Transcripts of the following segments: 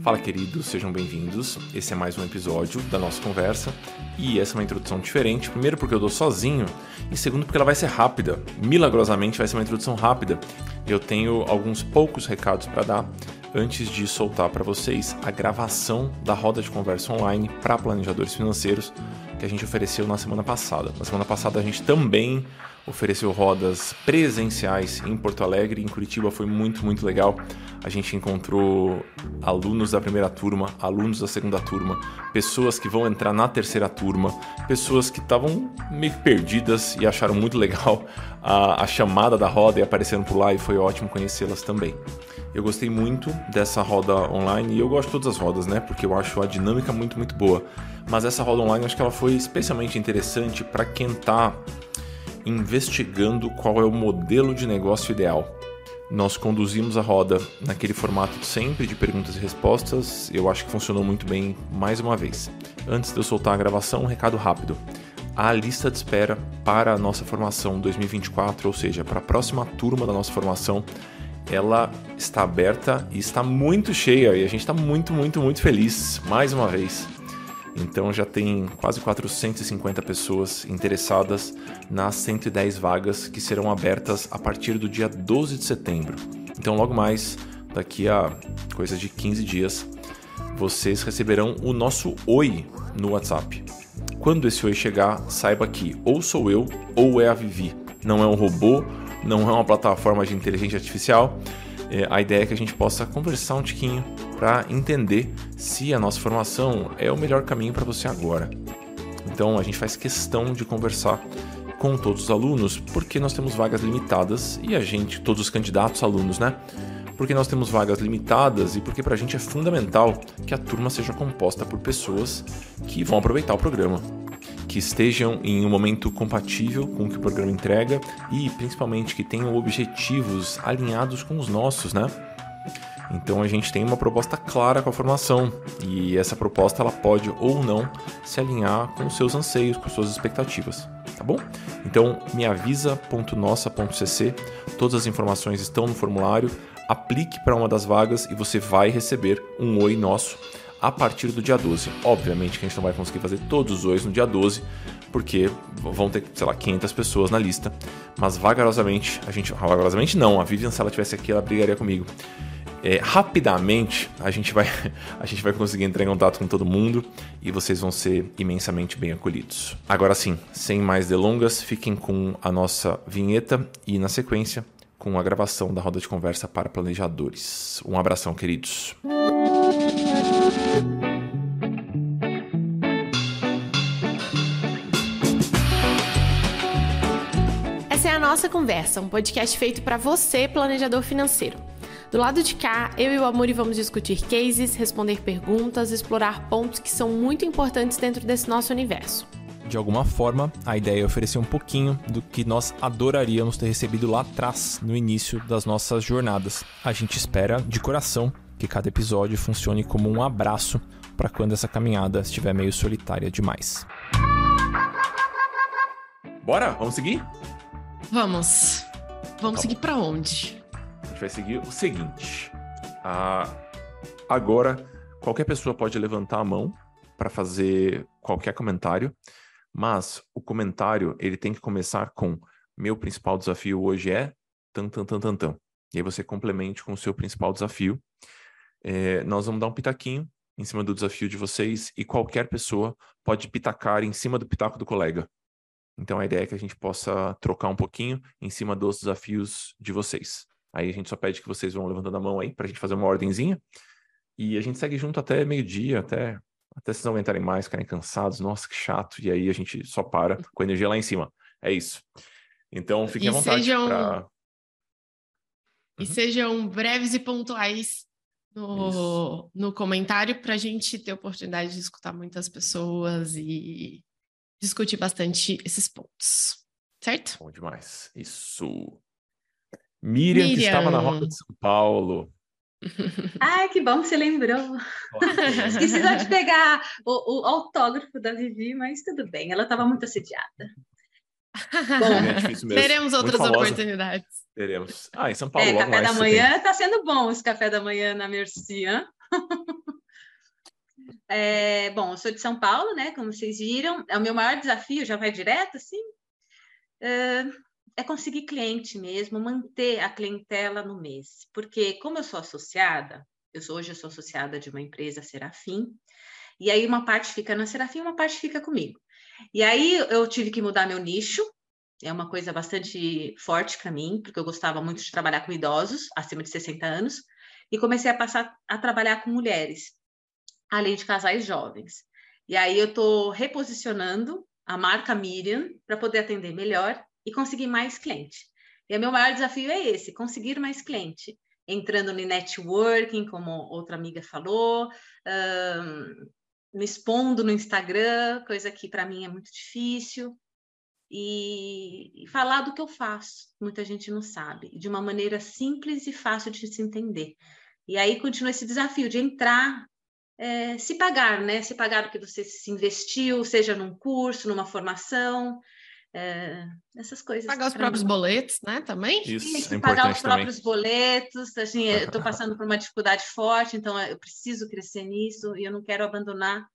Fala, queridos, sejam bem-vindos. Esse é mais um episódio da nossa conversa e essa é uma introdução diferente. Primeiro, porque eu dou sozinho, e segundo, porque ela vai ser rápida. Milagrosamente, vai ser uma introdução rápida. Eu tenho alguns poucos recados para dar antes de soltar para vocês a gravação da roda de conversa online para planejadores financeiros que a gente ofereceu na semana passada. Na semana passada, a gente também ofereceu rodas presenciais em Porto Alegre, em Curitiba foi muito, muito legal. A gente encontrou alunos da primeira turma, alunos da segunda turma, pessoas que vão entrar na terceira turma, pessoas que estavam meio perdidas e acharam muito legal a, a chamada da roda e apareceram por lá e foi ótimo conhecê-las também. Eu gostei muito dessa roda online e eu gosto de todas as rodas, né? Porque eu acho a dinâmica muito, muito boa. Mas essa roda online acho que ela foi especialmente interessante para quem está investigando qual é o modelo de negócio ideal. Nós conduzimos a roda naquele formato sempre de perguntas e respostas. Eu acho que funcionou muito bem mais uma vez. Antes de eu soltar a gravação, um recado rápido. A lista de espera para a nossa formação 2024, ou seja, para a próxima turma da nossa formação, ela está aberta e está muito cheia e a gente está muito, muito, muito feliz mais uma vez. Então já tem quase 450 pessoas interessadas nas 110 vagas que serão abertas a partir do dia 12 de setembro. Então logo mais, daqui a coisa de 15 dias, vocês receberão o nosso oi no WhatsApp. Quando esse oi chegar, saiba que ou sou eu ou é a Vivi. Não é um robô, não é uma plataforma de inteligência artificial. É, a ideia é que a gente possa conversar um tiquinho para entender se a nossa formação é o melhor caminho para você agora. Então a gente faz questão de conversar com todos os alunos, porque nós temos vagas limitadas e a gente, todos os candidatos alunos, né? Porque nós temos vagas limitadas e porque para a gente é fundamental que a turma seja composta por pessoas que vão aproveitar o programa, que estejam em um momento compatível com o que o programa entrega e principalmente que tenham objetivos alinhados com os nossos, né? Então a gente tem uma proposta clara com a formação e essa proposta ela pode ou não se alinhar com os seus anseios, com suas expectativas, tá bom? Então meavisa.nossa.cc, todas as informações estão no formulário, aplique para uma das vagas e você vai receber um oi nosso a partir do dia 12. Obviamente que a gente não vai conseguir fazer todos os ois no dia 12, porque vão ter, sei lá, 500 pessoas na lista, mas vagarosamente, a gente, vagarosamente não, a Vivian se ela tivesse aqui, ela brigaria comigo é, rapidamente a gente, vai, a gente vai conseguir entrar em contato com todo mundo e vocês vão ser imensamente bem acolhidos. Agora sim, sem mais delongas, fiquem com a nossa vinheta e, na sequência, com a gravação da roda de conversa para planejadores. Um abração, queridos. Essa é a nossa conversa, um podcast feito para você, planejador financeiro. Do lado de cá, eu e o Amori vamos discutir cases, responder perguntas, explorar pontos que são muito importantes dentro desse nosso universo. De alguma forma, a ideia é oferecer um pouquinho do que nós adoraríamos ter recebido lá atrás, no início das nossas jornadas. A gente espera, de coração, que cada episódio funcione como um abraço para quando essa caminhada estiver meio solitária demais. Bora? Vamos seguir? Vamos. Vamos tá seguir para onde? gente vai seguir o seguinte. Ah, agora, qualquer pessoa pode levantar a mão para fazer qualquer comentário, mas o comentário ele tem que começar com meu principal desafio hoje é tan tan tan tan tan. E aí você complemente com o seu principal desafio. É, nós vamos dar um pitaquinho em cima do desafio de vocês e qualquer pessoa pode pitacar em cima do pitaco do colega. Então a ideia é que a gente possa trocar um pouquinho em cima dos desafios de vocês. Aí a gente só pede que vocês vão levantando a mão aí para a gente fazer uma ordemzinha. E a gente segue junto até meio-dia, até, até vocês não aguentarem mais, ficarem cansados. Nossa, que chato. E aí a gente só para com a energia lá em cima. É isso. Então fiquem e à vontade sejam... pra... E uhum. sejam breves e pontuais no, no comentário para a gente ter oportunidade de escutar muitas pessoas e discutir bastante esses pontos. Certo? Bom demais. Isso. Miriam, Miriam, que estava na Rota de São Paulo. Ai, que bom que você lembrou. Esqueci de pegar o, o, autógrafo da Vivi, mas tudo bem, ela estava muito assediada. Bom, é difícil mesmo. Teremos outras oportunidades. Teremos. Ah, em São Paulo. É, café da manhã está sendo bom esse café da manhã na Merci. é, bom, eu sou de São Paulo, né? Como vocês viram, é o meu maior desafio, já vai direto, assim. É, é conseguir cliente mesmo, manter a clientela no mês. Porque, como eu sou associada, eu sou, hoje eu sou associada de uma empresa Serafim, e aí uma parte fica na Serafim, uma parte fica comigo. E aí eu tive que mudar meu nicho, é uma coisa bastante forte para mim, porque eu gostava muito de trabalhar com idosos acima de 60 anos, e comecei a passar a trabalhar com mulheres, além de casais jovens. E aí eu estou reposicionando a marca Miriam para poder atender melhor e conseguir mais cliente. E o meu maior desafio é esse, conseguir mais cliente. Entrando no networking, como outra amiga falou, me expondo no Instagram, coisa que para mim é muito difícil, e, e, falar do que eu faço, muita gente não sabe, de uma maneira simples e fácil de se entender. E aí continua esse desafio de entrar, é, se pagar, né? Se pagar o que você se investiu, seja num curso, numa formação, é, essas coisas. Pagar os próprios mim. boletos, né? Também? Isso, é pagar os próprios também. boletos. Assim, eu estou passando por uma dificuldade forte, então eu preciso crescer nisso e eu não quero abandonar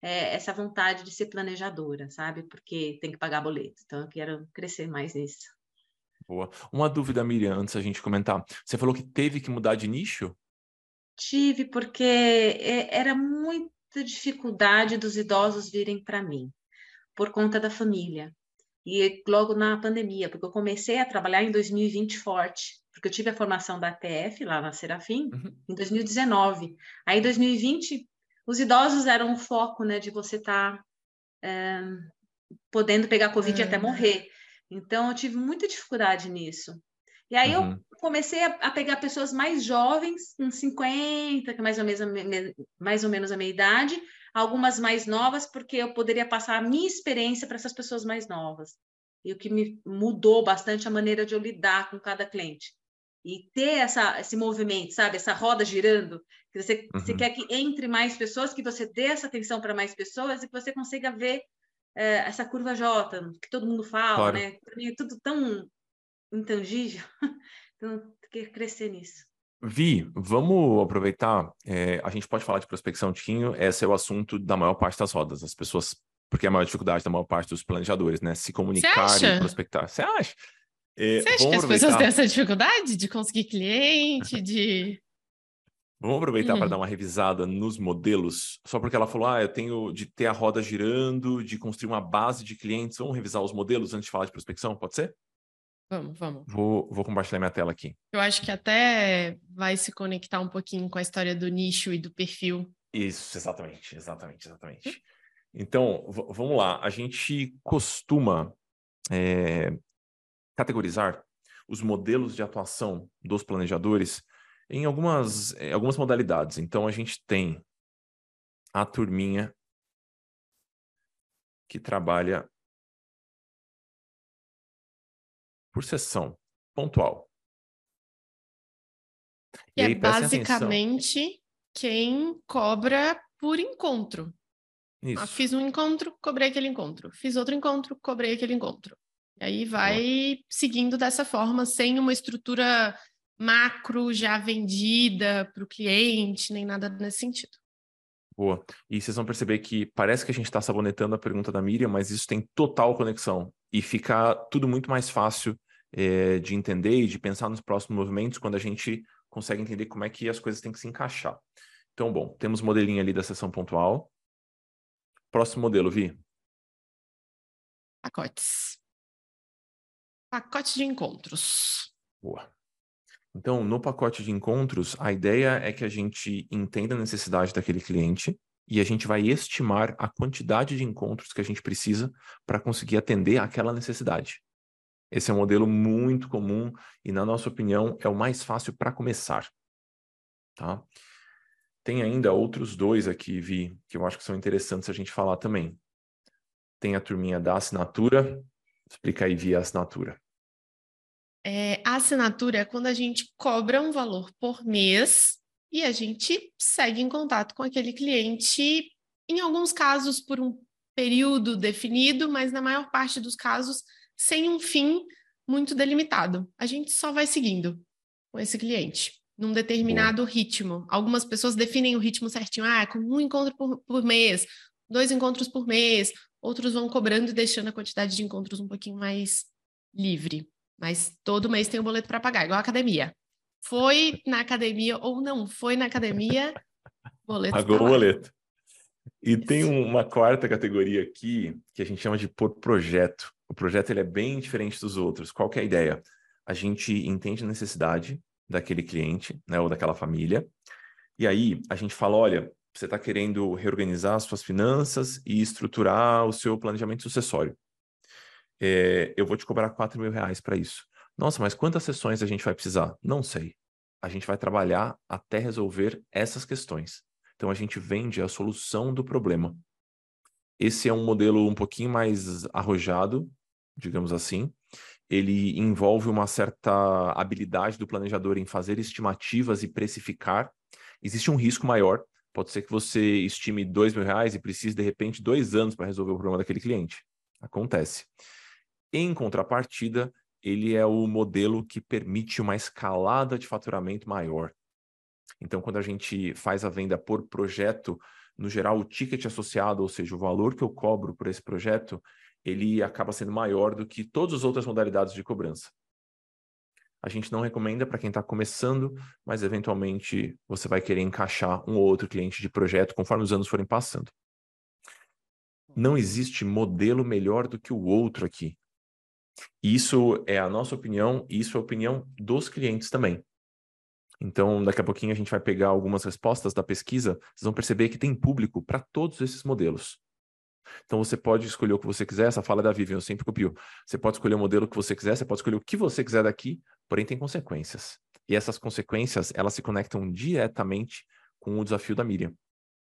é, essa vontade de ser planejadora, sabe? Porque tem que pagar boleto. Então eu quero crescer mais nisso. Boa. Uma dúvida, Miriam, antes da gente comentar. Você falou que teve que mudar de nicho? Tive, porque é, era muita dificuldade dos idosos virem para mim, por conta da família e logo na pandemia, porque eu comecei a trabalhar em 2020 forte, porque eu tive a formação da ATF lá na Serafim uhum. em 2019. Aí em 2020 os idosos eram o foco, né, de você estar tá, é, podendo pegar Covid uhum. até morrer. Então eu tive muita dificuldade nisso. E aí uhum. eu comecei a, a, pegar pessoas mais jovens, com 50, que é mais ou, menos, mais ou menos a minha idade, algumas mais novas, porque eu poderia passar a minha experiência para essas pessoas mais novas. E o que me mudou bastante a maneira de eu lidar com cada cliente. E ter essa, esse movimento, sabe? Essa roda girando, que você, uhum. você quer que entre mais pessoas, que você dê essa atenção para mais pessoas e que você consiga ver é, essa curva J, que todo mundo fala, claro. né? Para mim é tudo tão intangível. então, tem que crescer nisso. Vi, vamos aproveitar. É, a gente pode falar de prospecção um tiquinho. Esse é o assunto da maior parte das rodas. As pessoas, porque é a maior dificuldade da maior parte dos planejadores, né? Se comunicar e prospectar. Você acha? É, Você acha que as pessoas têm essa dificuldade de conseguir cliente, de. Vamos aproveitar uhum. para dar uma revisada nos modelos, só porque ela falou, ah, eu tenho de ter a roda girando, de construir uma base de clientes. Vamos revisar os modelos antes de falar de prospecção, pode ser? Vamos, vamos. Vou, vou compartilhar minha tela aqui. Eu acho que até vai se conectar um pouquinho com a história do nicho e do perfil. Isso, exatamente, exatamente, exatamente. Hum? Então, vamos lá. A gente costuma é, categorizar os modelos de atuação dos planejadores em algumas, em algumas modalidades. Então, a gente tem a turminha que trabalha por sessão pontual. E, e aí, é basicamente atenção. quem cobra por encontro. Ah, fiz um encontro, cobrei aquele encontro. Fiz outro encontro, cobrei aquele encontro. E aí vai seguindo dessa forma, sem uma estrutura macro já vendida para o cliente, nem nada nesse sentido. Boa. E vocês vão perceber que parece que a gente está sabonetando a pergunta da Miriam, mas isso tem total conexão. E fica tudo muito mais fácil é, de entender e de pensar nos próximos movimentos quando a gente consegue entender como é que as coisas têm que se encaixar. Então, bom, temos modelinho ali da sessão pontual. Próximo modelo, Vi. Pacotes. Pacote de encontros. Boa. Então, no pacote de encontros, a ideia é que a gente entenda a necessidade daquele cliente e a gente vai estimar a quantidade de encontros que a gente precisa para conseguir atender aquela necessidade. Esse é um modelo muito comum e, na nossa opinião, é o mais fácil para começar. Tá? Tem ainda outros dois aqui, Vi, que eu acho que são interessantes a gente falar também. Tem a turminha da assinatura. Explica aí, Vi, a assinatura. É, a assinatura é quando a gente cobra um valor por mês e a gente segue em contato com aquele cliente, em alguns casos por um período definido, mas na maior parte dos casos sem um fim muito delimitado. A gente só vai seguindo com esse cliente num determinado Boa. ritmo. Algumas pessoas definem o ritmo certinho, ah, com um encontro por, por mês, dois encontros por mês, outros vão cobrando e deixando a quantidade de encontros um pouquinho mais livre. Mas todo mês tem um boleto para pagar, igual a academia. Foi na academia ou não foi na academia, boleto. Pagou o boleto. E Isso. tem uma quarta categoria aqui que a gente chama de por projeto. O projeto ele é bem diferente dos outros. Qual que é a ideia? A gente entende a necessidade daquele cliente, né, ou daquela família, e aí a gente fala, olha, você está querendo reorganizar as suas finanças e estruturar o seu planejamento sucessório. É, eu vou te cobrar 4 mil reais para isso. Nossa, mas quantas sessões a gente vai precisar? Não sei. A gente vai trabalhar até resolver essas questões. Então a gente vende a solução do problema. Esse é um modelo um pouquinho mais arrojado, digamos assim. Ele envolve uma certa habilidade do planejador em fazer estimativas e precificar. Existe um risco maior. Pode ser que você estime dois mil reais e precise, de repente, dois anos para resolver o problema daquele cliente. Acontece. Em contrapartida, ele é o modelo que permite uma escalada de faturamento maior. Então, quando a gente faz a venda por projeto, no geral, o ticket associado, ou seja, o valor que eu cobro por esse projeto, ele acaba sendo maior do que todas as outras modalidades de cobrança. A gente não recomenda para quem está começando, mas eventualmente você vai querer encaixar um ou outro cliente de projeto conforme os anos forem passando. Não existe modelo melhor do que o outro aqui. Isso é a nossa opinião e isso é a opinião dos clientes também. Então, daqui a pouquinho a gente vai pegar algumas respostas da pesquisa, vocês vão perceber que tem público para todos esses modelos. Então você pode escolher o que você quiser, essa fala é da Vivian, eu sempre copio. Você pode escolher o modelo que você quiser, você pode escolher o que você quiser daqui, porém tem consequências. E essas consequências, elas se conectam diretamente com o desafio da Miriam,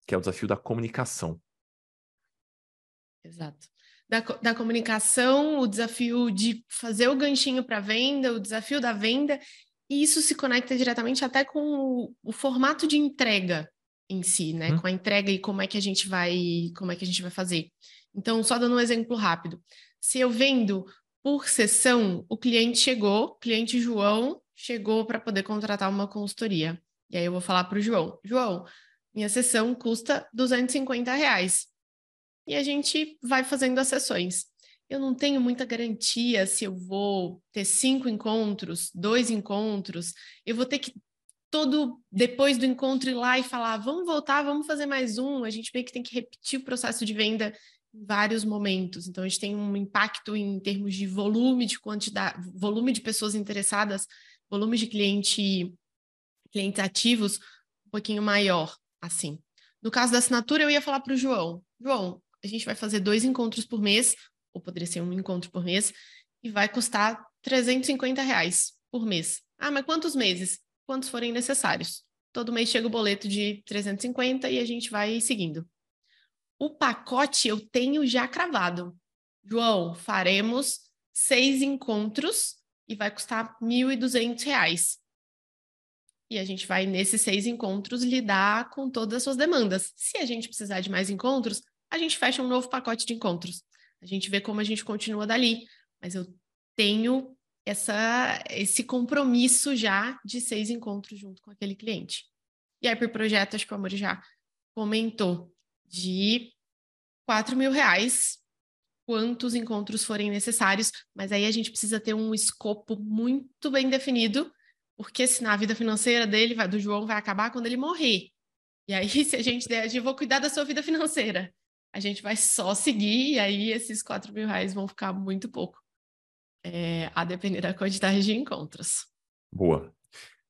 que é o desafio da comunicação. Exato. Da, da comunicação, o desafio de fazer o ganchinho para venda, o desafio da venda, e isso se conecta diretamente até com o, o formato de entrega em si, né? Hum. Com a entrega e como é que a gente vai, como é que a gente vai fazer. Então, só dando um exemplo rápido. Se eu vendo por sessão, o cliente chegou, o cliente João chegou para poder contratar uma consultoria. E aí eu vou falar para o João, João, minha sessão custa 250 reais. E a gente vai fazendo as sessões. Eu não tenho muita garantia se eu vou ter cinco encontros, dois encontros. Eu vou ter que todo depois do encontro ir lá e falar, vamos voltar, vamos fazer mais um. A gente meio que tem que repetir o processo de venda em vários momentos. Então a gente tem um impacto em termos de volume de quantidade, volume de pessoas interessadas, volume de cliente clientes ativos um pouquinho maior, assim. No caso da assinatura, eu ia falar para o João, João, a gente vai fazer dois encontros por mês, ou poderia ser um encontro por mês, e vai custar 350 reais por mês. Ah, mas quantos meses? quantos forem necessários. Todo mês chega o boleto de 350 e a gente vai seguindo. O pacote eu tenho já cravado. João, faremos seis encontros e vai custar R$ 1.200. E a gente vai, nesses seis encontros, lidar com todas as suas demandas. Se a gente precisar de mais encontros, a gente fecha um novo pacote de encontros. A gente vê como a gente continua dali. Mas eu tenho essa, esse compromisso já de seis encontros junto com aquele cliente. E aí, por projeto, acho que o Amor já comentou, de quatro mil reais, quantos encontros forem necessários, mas aí a gente precisa ter um escopo muito bem definido, porque senão a vida financeira dele, do João, vai acabar quando ele morrer. E aí, se a gente der, eu vou cuidar da sua vida financeira, a gente vai só seguir, e aí esses quatro mil reais vão ficar muito pouco é, a depender da quantidade de encontros. Boa.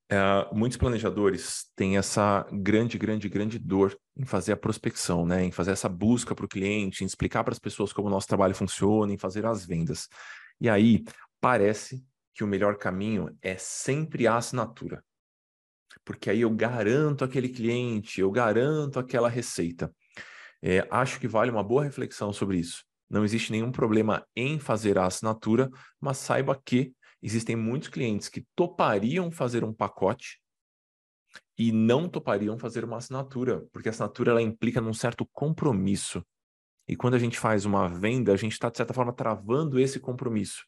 É, muitos planejadores têm essa grande, grande, grande dor em fazer a prospecção, né? em fazer essa busca para o cliente, em explicar para as pessoas como o nosso trabalho funciona, em fazer as vendas. E aí, parece que o melhor caminho é sempre a assinatura. Porque aí eu garanto aquele cliente, eu garanto aquela receita. É, acho que vale uma boa reflexão sobre isso. Não existe nenhum problema em fazer a assinatura, mas saiba que existem muitos clientes que topariam fazer um pacote e não topariam fazer uma assinatura, porque a assinatura ela implica num certo compromisso. E quando a gente faz uma venda, a gente está, de certa forma, travando esse compromisso.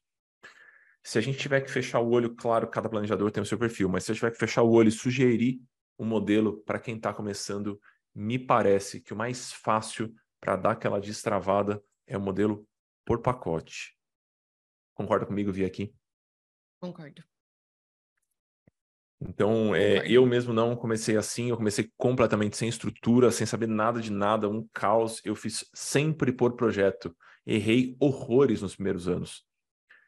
Se a gente tiver que fechar o olho, claro, cada planejador tem o seu perfil, mas se eu tiver que fechar o olho e sugerir um modelo para quem está começando, me parece que o mais fácil para dar aquela destravada é o modelo por pacote. Concorda comigo, Vi aqui? Concordo. Então, é, eu mesmo não comecei assim, eu comecei completamente sem estrutura, sem saber nada de nada, um caos. Eu fiz sempre por projeto. Errei horrores nos primeiros anos.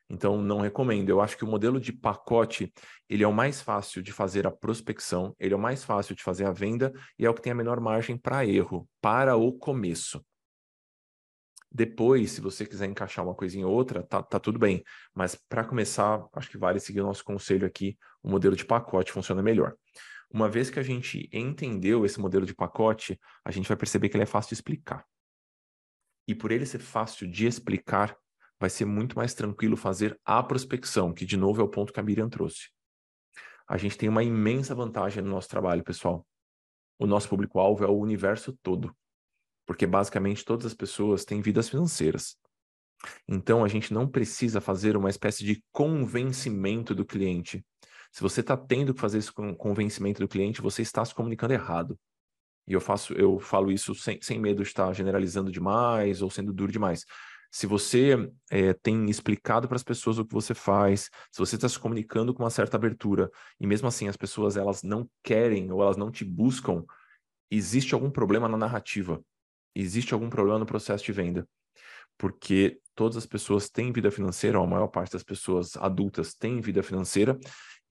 Então, não recomendo. Eu acho que o modelo de pacote, ele é o mais fácil de fazer a prospecção, ele é o mais fácil de fazer a venda e é o que tem a menor margem para erro, para o começo. Depois, se você quiser encaixar uma coisinha ou outra, tá, tá tudo bem. Mas para começar, acho que vale seguir o nosso conselho aqui, o modelo de pacote funciona melhor. Uma vez que a gente entendeu esse modelo de pacote, a gente vai perceber que ele é fácil de explicar. E por ele ser fácil de explicar, vai ser muito mais tranquilo fazer a prospecção, que de novo é o ponto que a Miriam trouxe. A gente tem uma imensa vantagem no nosso trabalho, pessoal. O nosso público-alvo é o universo todo porque basicamente todas as pessoas têm vidas financeiras. Então a gente não precisa fazer uma espécie de convencimento do cliente. Se você está tendo que fazer esse convencimento do cliente, você está se comunicando errado. E eu faço, eu falo isso sem, sem medo de estar generalizando demais ou sendo duro demais. Se você é, tem explicado para as pessoas o que você faz, se você está se comunicando com uma certa abertura e mesmo assim as pessoas elas não querem ou elas não te buscam, existe algum problema na narrativa existe algum problema no processo de venda. Porque todas as pessoas têm vida financeira, ou a maior parte das pessoas adultas tem vida financeira,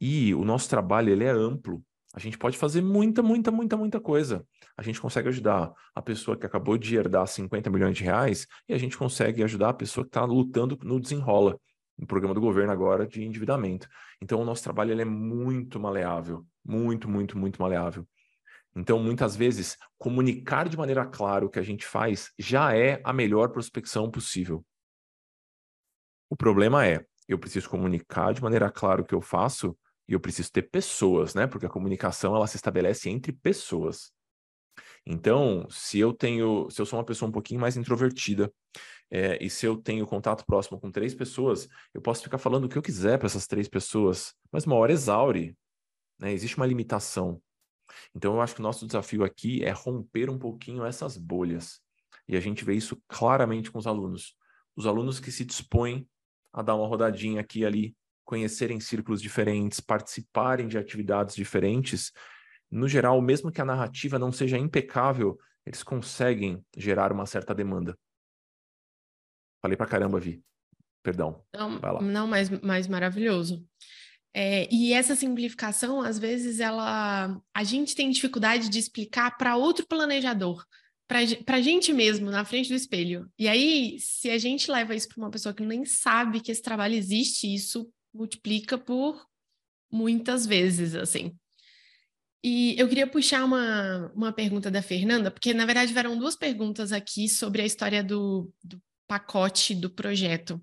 e o nosso trabalho ele é amplo. A gente pode fazer muita, muita, muita, muita coisa. A gente consegue ajudar a pessoa que acabou de herdar 50 milhões de reais e a gente consegue ajudar a pessoa que está lutando no desenrola, no programa do governo agora de endividamento. Então, o nosso trabalho ele é muito maleável, muito, muito, muito maleável. Então, muitas vezes, comunicar de maneira clara o que a gente faz já é a melhor prospecção possível. O problema é, eu preciso comunicar de maneira clara o que eu faço e eu preciso ter pessoas, né? Porque a comunicação ela se estabelece entre pessoas. Então, se eu tenho, se eu sou uma pessoa um pouquinho mais introvertida é, e se eu tenho contato próximo com três pessoas, eu posso ficar falando o que eu quiser para essas três pessoas, mas uma hora exaure. Né? Existe uma limitação. Então, eu acho que o nosso desafio aqui é romper um pouquinho essas bolhas. E a gente vê isso claramente com os alunos. Os alunos que se dispõem a dar uma rodadinha aqui e ali, conhecerem círculos diferentes, participarem de atividades diferentes, no geral, mesmo que a narrativa não seja impecável, eles conseguem gerar uma certa demanda. Falei pra caramba, Vi. Perdão. Não, não mais, mais maravilhoso. É, e essa simplificação, às vezes, ela a gente tem dificuldade de explicar para outro planejador, para a gente mesmo, na frente do espelho. E aí, se a gente leva isso para uma pessoa que nem sabe que esse trabalho existe, isso multiplica por muitas vezes, assim. E eu queria puxar uma, uma pergunta da Fernanda, porque na verdade vieram duas perguntas aqui sobre a história do, do pacote do projeto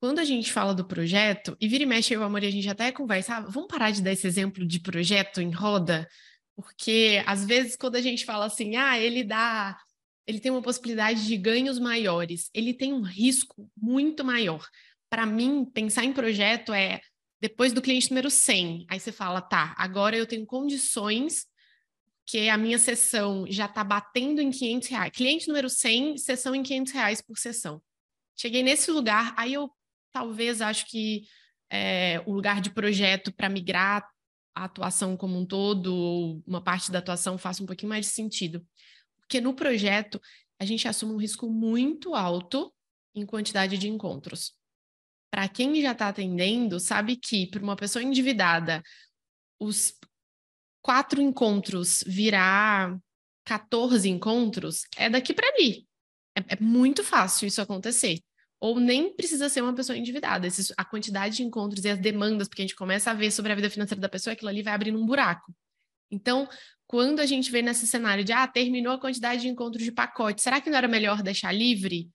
quando a gente fala do projeto, e vira e mexe, eu Amor, a gente até conversa, ah, vamos parar de dar esse exemplo de projeto em roda? Porque, às vezes, quando a gente fala assim, ah, ele dá, ele tem uma possibilidade de ganhos maiores, ele tem um risco muito maior. Para mim, pensar em projeto é depois do cliente número 100, aí você fala, tá, agora eu tenho condições que a minha sessão já está batendo em 500 reais. Cliente número 100, sessão em 500 reais por sessão. Cheguei nesse lugar, aí eu talvez acho que é, o lugar de projeto para migrar a atuação como um todo, ou uma parte da atuação, faça um pouquinho mais de sentido. Porque no projeto, a gente assume um risco muito alto em quantidade de encontros. Para quem já está atendendo, sabe que para uma pessoa endividada, os quatro encontros virar 14 encontros é daqui para ali. É, é muito fácil isso acontecer ou nem precisa ser uma pessoa endividada. Esses, a quantidade de encontros e as demandas, porque a gente começa a ver sobre a vida financeira da pessoa, aquilo ali vai abrindo um buraco. Então, quando a gente vê nesse cenário de, ah, terminou a quantidade de encontros de pacote, será que não era melhor deixar livre?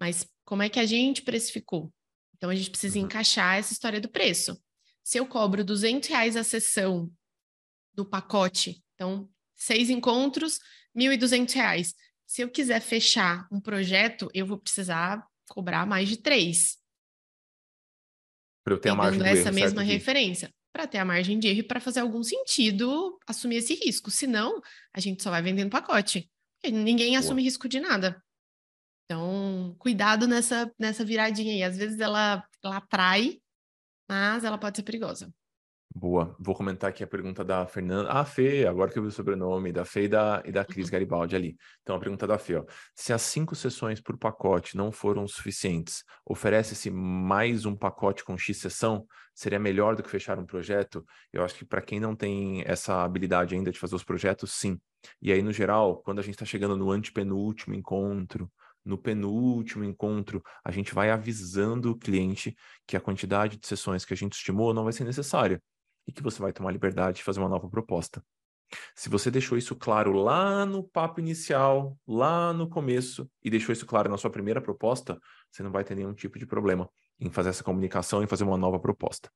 Mas como é que a gente precificou? Então, a gente precisa uhum. encaixar essa história do preço. Se eu cobro 200 reais a sessão do pacote, então, seis encontros, 1.200 reais. se eu quiser fechar um projeto, eu vou precisar cobrar mais de três. Para eu ter a margem de essa erro, mesma certo, referência. Para ter a margem de erro e para fazer algum sentido assumir esse risco. Senão, a gente só vai vendendo pacote. Ninguém Boa. assume risco de nada. Então, cuidado nessa, nessa viradinha aí. Às vezes ela, ela atrai, mas ela pode ser perigosa. Boa. Vou comentar aqui a pergunta da Fernanda. Ah, Fê, agora que eu vi o sobrenome, da Fê e da, e da Cris uhum. Garibaldi ali. Então, a pergunta da Fê, ó. Se as cinco sessões por pacote não foram suficientes, oferece-se mais um pacote com X sessão? Seria melhor do que fechar um projeto? Eu acho que para quem não tem essa habilidade ainda de fazer os projetos, sim. E aí, no geral, quando a gente está chegando no antepenúltimo encontro, no penúltimo encontro, a gente vai avisando o cliente que a quantidade de sessões que a gente estimou não vai ser necessária e que você vai tomar liberdade de fazer uma nova proposta. Se você deixou isso claro lá no papo inicial, lá no começo, e deixou isso claro na sua primeira proposta, você não vai ter nenhum tipo de problema em fazer essa comunicação e fazer uma nova proposta.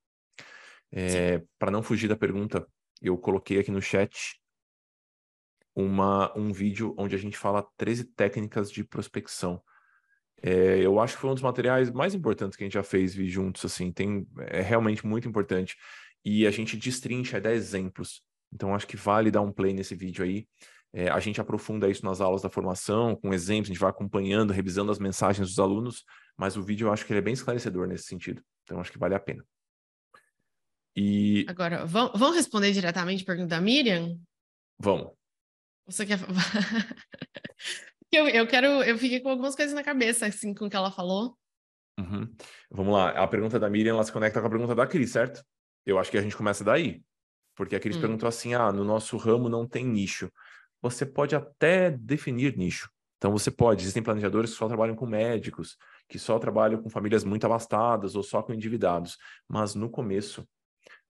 É, Para não fugir da pergunta, eu coloquei aqui no chat uma, um vídeo onde a gente fala 13 técnicas de prospecção. É, eu acho que foi um dos materiais mais importantes que a gente já fez vir juntos, assim, tem, é realmente muito importante e a gente destrincha, dá exemplos. Então, acho que vale dar um play nesse vídeo aí. É, a gente aprofunda isso nas aulas da formação, com exemplos, a gente vai acompanhando, revisando as mensagens dos alunos, mas o vídeo eu acho que ele é bem esclarecedor nesse sentido. Então, acho que vale a pena. E... Agora, vamos responder diretamente a pergunta da Miriam? Vamos. Você quer. eu, eu quero. Eu fiquei com algumas coisas na cabeça, assim, com o que ela falou. Uhum. Vamos lá. A pergunta da Miriam ela se conecta com a pergunta da Cris, certo? Eu acho que a gente começa daí. Porque a Cris hum. perguntou assim: ah, no nosso ramo não tem nicho. Você pode até definir nicho. Então você pode, existem planejadores que só trabalham com médicos, que só trabalham com famílias muito abastadas ou só com endividados. Mas no começo,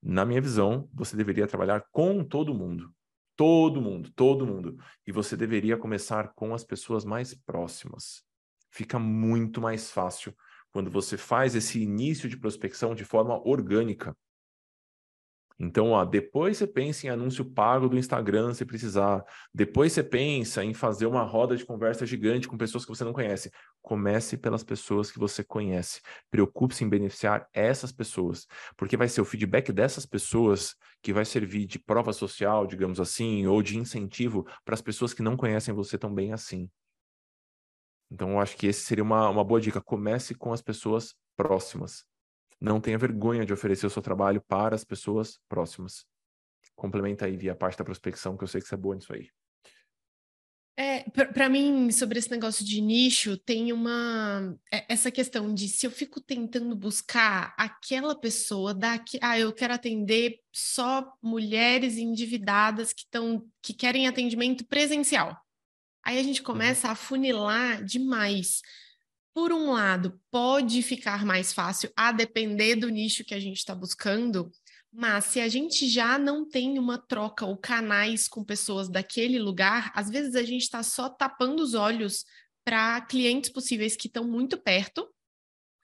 na minha visão, você deveria trabalhar com todo mundo. Todo mundo, todo mundo. E você deveria começar com as pessoas mais próximas. Fica muito mais fácil quando você faz esse início de prospecção de forma orgânica. Então, ó, depois você pensa em anúncio pago do Instagram se precisar. Depois você pensa em fazer uma roda de conversa gigante com pessoas que você não conhece. Comece pelas pessoas que você conhece. Preocupe-se em beneficiar essas pessoas, porque vai ser o feedback dessas pessoas que vai servir de prova social, digamos assim, ou de incentivo para as pessoas que não conhecem você tão bem assim. Então, eu acho que esse seria uma, uma boa dica. Comece com as pessoas próximas. Não tenha vergonha de oferecer o seu trabalho para as pessoas próximas. Complementa aí via a parte da prospecção, que eu sei que você é boa nisso aí. É, para mim, sobre esse negócio de nicho, tem uma é, essa questão de se eu fico tentando buscar aquela pessoa daqui, ah, eu quero atender só mulheres endividadas que estão que querem atendimento presencial. Aí a gente uhum. começa a funilar demais por um lado, pode ficar mais fácil a depender do nicho que a gente está buscando, mas se a gente já não tem uma troca ou canais com pessoas daquele lugar, às vezes a gente está só tapando os olhos para clientes possíveis que estão muito perto.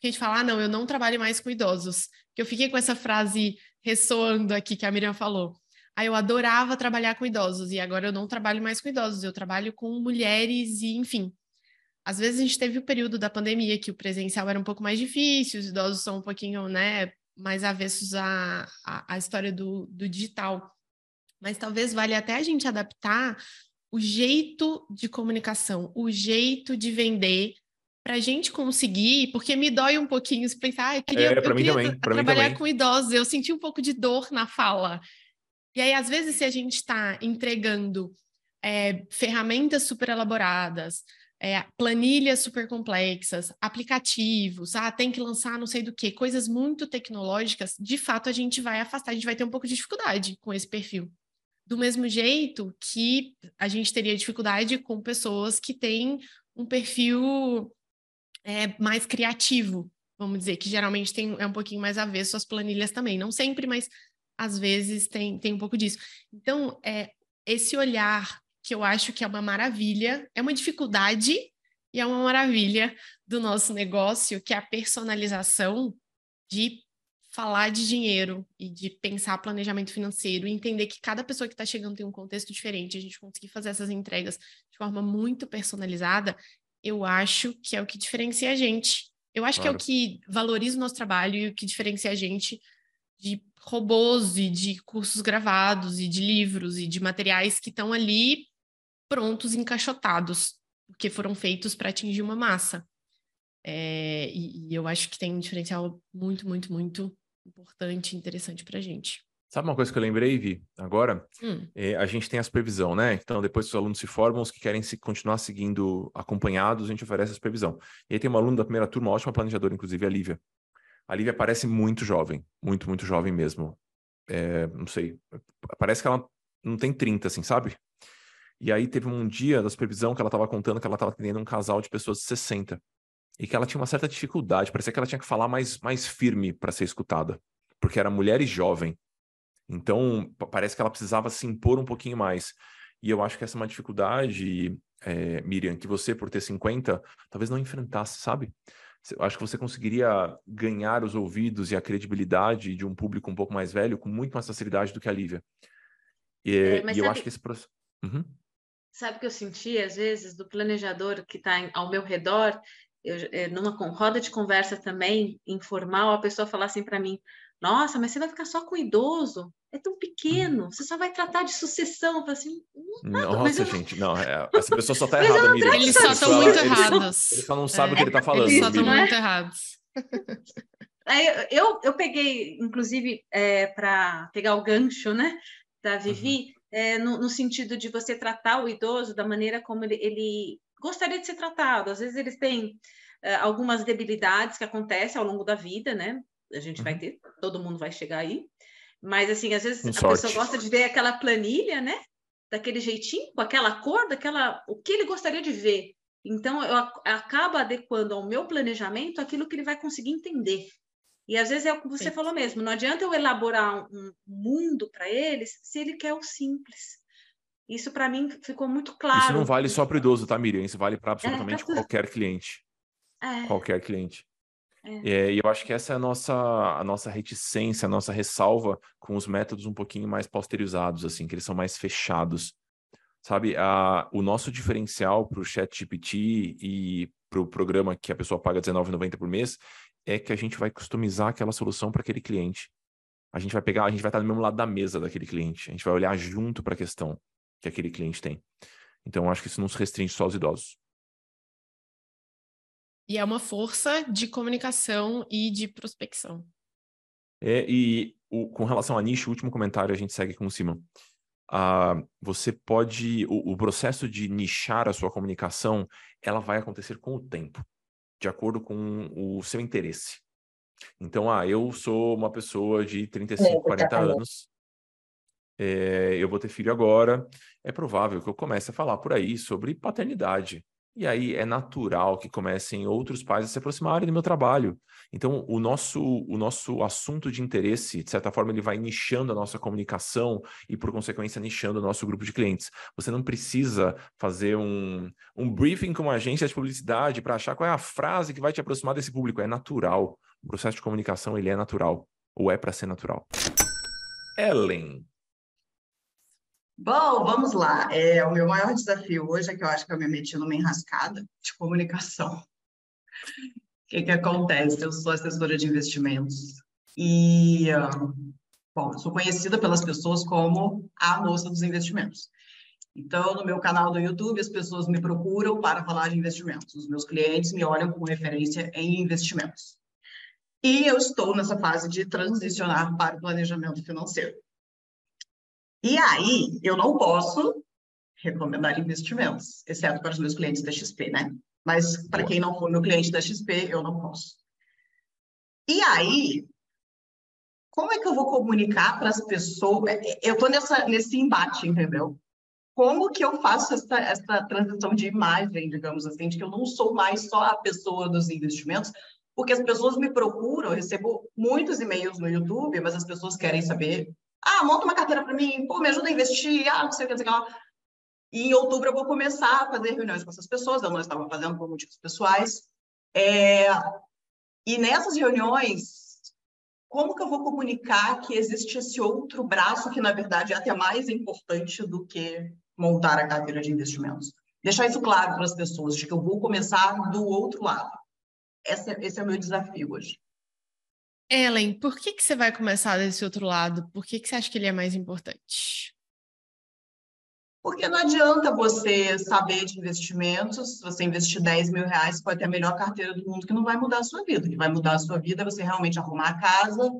A gente fala, ah, não, eu não trabalho mais com idosos. Que eu fiquei com essa frase ressoando aqui que a Miriam falou. Ah, eu adorava trabalhar com idosos e agora eu não trabalho mais com idosos, eu trabalho com mulheres e, enfim, às vezes a gente teve o período da pandemia que o presencial era um pouco mais difícil, os idosos são um pouquinho, né, mais avessos à, à, à história do, do digital. Mas talvez valha até a gente adaptar o jeito de comunicação, o jeito de vender, para a gente conseguir, porque me dói um pouquinho se pensar, ah, eu queria, é, eu queria trabalhar com idosos, eu senti um pouco de dor na fala. E aí, às vezes, se a gente está entregando é, ferramentas super elaboradas, é, planilhas super complexas, aplicativos, ah, tem que lançar não sei do que, coisas muito tecnológicas, de fato a gente vai afastar, a gente vai ter um pouco de dificuldade com esse perfil. Do mesmo jeito que a gente teria dificuldade com pessoas que têm um perfil é, mais criativo, vamos dizer, que geralmente tem, é um pouquinho mais avesso às planilhas também. Não sempre, mas às vezes tem, tem um pouco disso. Então, é, esse olhar que eu acho que é uma maravilha, é uma dificuldade e é uma maravilha do nosso negócio, que é a personalização de falar de dinheiro e de pensar planejamento financeiro e entender que cada pessoa que está chegando tem um contexto diferente, a gente conseguir fazer essas entregas de forma muito personalizada, eu acho que é o que diferencia a gente. Eu acho claro. que é o que valoriza o nosso trabalho e o que diferencia a gente de robôs e de cursos gravados e de livros e de materiais que estão ali prontos, encaixotados, porque foram feitos para atingir uma massa. É, e, e, eu acho que tem um diferencial muito, muito, muito importante e interessante para a gente. Sabe uma coisa que eu lembrei, Vi, agora? Hum. É, a gente tem a supervisão, né? Então, depois que os alunos se formam, os que querem se continuar seguindo acompanhados, a gente oferece a supervisão. E aí tem uma aluna da primeira turma, ótima planejadora, inclusive, a Lívia. A Lívia parece muito jovem, muito, muito jovem mesmo. É, não sei, parece que ela não tem 30, assim, sabe? E aí teve um dia da supervisão que ela estava contando que ela estava atendendo um casal de pessoas de 60 e que ela tinha uma certa dificuldade, parecia que ela tinha que falar mais, mais firme para ser escutada, porque era mulher e jovem. Então, parece que ela precisava se impor um pouquinho mais. E eu acho que essa é uma dificuldade, é, Miriam, que você, por ter 50, talvez não enfrentasse, sabe? Eu acho que você conseguiria ganhar os ouvidos e a credibilidade de um público um pouco mais velho com muito mais facilidade do que a Lívia. E, é, e eu acho que esse processo. Uhum. Sabe o que eu senti, às vezes, do planejador que está ao meu redor, eu, eh, numa roda de conversa também, informal, a pessoa falar assim para mim: Nossa, mas você vai ficar só com idoso? É tão pequeno, você só vai tratar de sucessão. Eu assim, nada, Nossa, gente, não, é, essa pessoa só está errada, Miriam. Eles só estão muito errados. Ele só não sabe é, o que ele está falando. Eles só estão muito errados. Aí, eu, eu peguei, inclusive, é, para pegar o gancho né, da Vivi, uhum. É, no, no, sentido de você tratar o idoso da maneira como ele, ele gostaria de ser tratado. Às vezes eles têm uh, algumas debilidades que acontecem ao longo da vida, né? A gente uhum. vai ter, todo mundo vai chegar aí. Mas, assim, às vezes Com a sorte. pessoa gosta de ver aquela planilha, né? Daquele jeitinho, com aquela cor, daquela... o que ele gostaria de ver. Então, eu acabo adequando ao meu planejamento aquilo que ele vai conseguir entender. E às vezes é o que você Sim. falou mesmo, não adianta eu elaborar um mundo para eles se ele quer o simples. Isso para mim ficou muito claro. Isso não vale só para o idoso, tá, Miriam? Isso vale para absolutamente é, pra qualquer cliente. É. Qualquer cliente. É. é. e eu acho que essa é a nossa, a nossa reticência, a nossa ressalva com os métodos um pouquinho mais posterizados, assim, que eles são mais fechados. Sabe, a, o nosso diferencial para o chat GPT e para o programa que a pessoa paga R$19,90 por mês é que a gente vai customizar aquela solução para aquele cliente. A gente vai pegar, a gente vai estar do mesmo lado da mesa daquele cliente. A gente vai olhar junto para a questão que aquele cliente tem. Então, acho que isso não se restringe só aos idosos. E é uma força de comunicação e de prospecção. É, e o, com relação a nicho, o último comentário a gente segue com o Simon. Uh, você pode. O, o, processo de nichar a sua comunicação, ela vai acontecer com o tempo, de acordo com o seu interesse. Então, ah, eu sou uma pessoa de 35, 40 anos é, eu vou ter filho agora, é provável que eu comece a falar por aí sobre paternidade. E aí é natural que comecem outros pais a se aproximarem do meu trabalho. Então, o nosso, o nosso assunto de interesse, de certa forma, ele vai nichando a nossa comunicação e, por consequência, nichando o nosso grupo de clientes. Você não precisa fazer um, um briefing com uma agência de publicidade para achar qual é a frase que vai te aproximar desse público. É natural. O processo de comunicação, ele é natural. Ou é para ser natural. Ellen, Bom, vamos lá. É, o meu maior desafio hoje é que eu acho que eu me meti numa enrascada de comunicação. O que, que acontece? Eu sou assessora de investimentos e, bom, sou conhecida pelas pessoas como a moça dos investimentos. Então, no meu canal do YouTube, as pessoas me procuram para falar de investimentos. Os meus clientes me olham como referência em investimentos. E eu estou nessa fase de transicionar para o planejamento financeiro. E aí, eu não posso recomendar investimentos, exceto para os meus clientes da XP, né? Mas para quem não for meu cliente da XP, eu não posso. E aí, como é que eu vou comunicar para as pessoas? É, é, eu estou nesse embate, entendeu? Como que eu faço essa, essa transição de imagem, digamos assim, de que eu não sou mais só a pessoa dos investimentos, porque as pessoas me procuram, eu recebo muitos e-mails no YouTube, mas as pessoas querem saber ah, monta uma carteira para mim, pô, me ajuda a investir, ah, não sei o que, não sei o que lá. E em outubro eu vou começar a fazer reuniões com essas pessoas, eu não estava fazendo por motivos pessoais. É... E nessas reuniões, como que eu vou comunicar que existe esse outro braço que, na verdade, é até mais importante do que montar a carteira de investimentos? Deixar isso claro para as pessoas, de que eu vou começar do outro lado. Esse, é, esse é o meu desafio hoje. Ellen, por que, que você vai começar desse outro lado? Por que, que você acha que ele é mais importante? Porque não adianta você saber de investimentos, você investir 10 mil reais, pode ter a melhor carteira do mundo, que não vai mudar a sua vida. O que vai mudar a sua vida é você realmente arrumar a casa,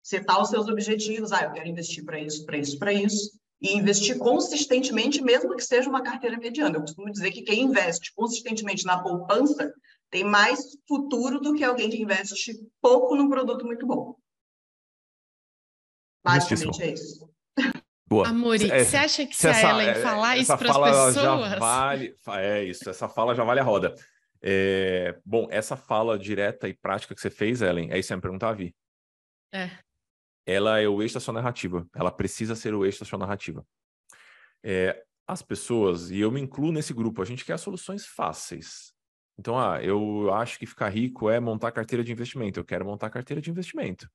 setar os seus objetivos. Ah, eu quero investir para isso, para isso, para isso. E investir consistentemente, mesmo que seja uma carteira mediana. Eu costumo dizer que quem investe consistentemente na poupança tem mais futuro do que alguém que investe pouco num produto muito bom. Basicamente é isso. Boa. Amori, é, você acha que se, se essa, a Ellen é, falar isso para as pessoas... Já vale, é isso, essa fala já vale a roda. É, bom, essa fala direta e prática que você fez, Ellen, é isso que você me perguntar, Vi? É. Ela é o eixo da sua narrativa. Ela precisa ser o eixo da sua narrativa. É, as pessoas, e eu me incluo nesse grupo, a gente quer soluções fáceis. Então, ah, eu acho que ficar rico é montar carteira de investimento. Eu quero montar carteira de investimento.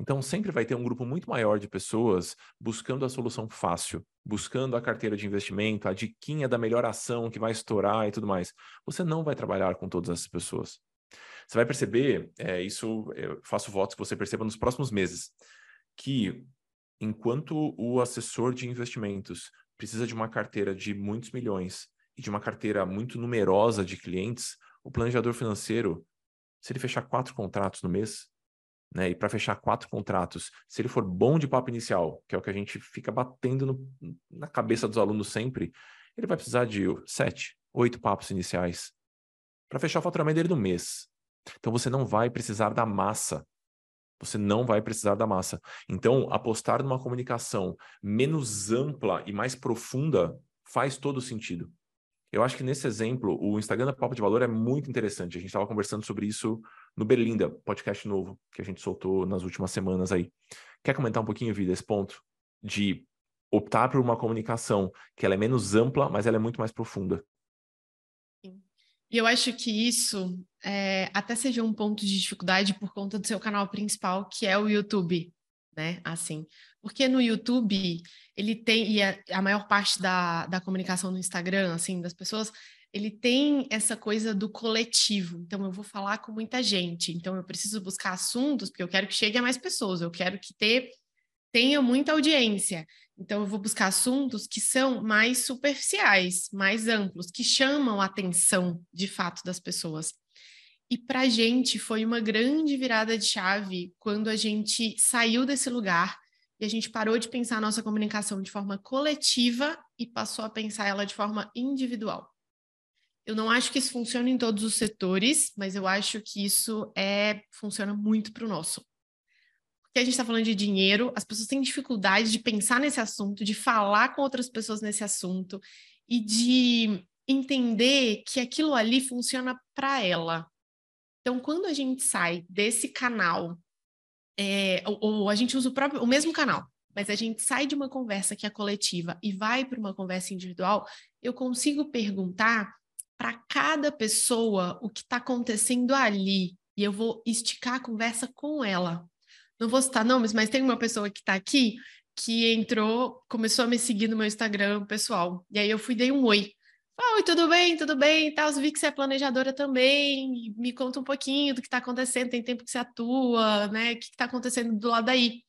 Então, sempre vai ter um grupo muito maior de pessoas buscando a solução fácil, buscando a carteira de investimento, a diquinha da melhor ação que vai estourar e tudo mais. Você não vai trabalhar com todas essas pessoas. Você vai perceber, é, isso eu faço votos que você perceba nos próximos meses, que enquanto o assessor de investimentos precisa de uma carteira de muitos milhões e de uma carteira muito numerosa de clientes, o planejador financeiro, se ele fechar quatro contratos no mês, né? E para fechar quatro contratos, se ele for bom de papo inicial, que é o que a gente fica batendo no, na cabeça dos alunos sempre, ele vai precisar de sete, oito papos iniciais para fechar o faturamento dele no mês. Então você não vai precisar da massa. Você não vai precisar da massa. Então, apostar numa comunicação menos ampla e mais profunda faz todo sentido. Eu acho que nesse exemplo, o Instagram da Papo de Valor é muito interessante. A gente estava conversando sobre isso no Berlinda, podcast novo que a gente soltou nas últimas semanas aí. Quer comentar um pouquinho, Vida, esse ponto de optar por uma comunicação que ela é menos ampla, mas ela é muito mais profunda? E eu acho que isso é, até seja um ponto de dificuldade por conta do seu canal principal, que é o YouTube, né? Assim, porque no YouTube ele tem, e a, a maior parte da, da comunicação no Instagram, assim, das pessoas, ele tem essa coisa do coletivo. Então, eu vou falar com muita gente. Então, eu preciso buscar assuntos, porque eu quero que chegue a mais pessoas, eu quero que ter, tenha muita audiência. Então, eu vou buscar assuntos que são mais superficiais, mais amplos, que chamam a atenção, de fato, das pessoas. E para a gente foi uma grande virada de chave quando a gente saiu desse lugar e a gente parou de pensar a nossa comunicação de forma coletiva e passou a pensar ela de forma individual. Eu não acho que isso funcione em todos os setores, mas eu acho que isso é funciona muito para o nosso. Porque a gente está falando de dinheiro, as pessoas têm dificuldade de pensar nesse assunto, de falar com outras pessoas nesse assunto e de entender que aquilo ali funciona para ela. Então, quando a gente sai desse canal, é, ou, ou, a gente usa o, próprio, o mesmo canal, mas a gente sai de uma conversa que é coletiva e vai para uma conversa individual, eu consigo perguntar para cada pessoa o que está acontecendo ali e eu vou esticar a conversa com ela. Não vou citar nomes, mas tem uma pessoa que está aqui que entrou, começou a me seguir no meu Instagram pessoal. E aí eu fui dei um oi. Oi, tudo bem, tudo bem e tal. Vi que você é planejadora também. Me conta um pouquinho do que está acontecendo. Tem tempo que você atua, né? O que está acontecendo do lado aí?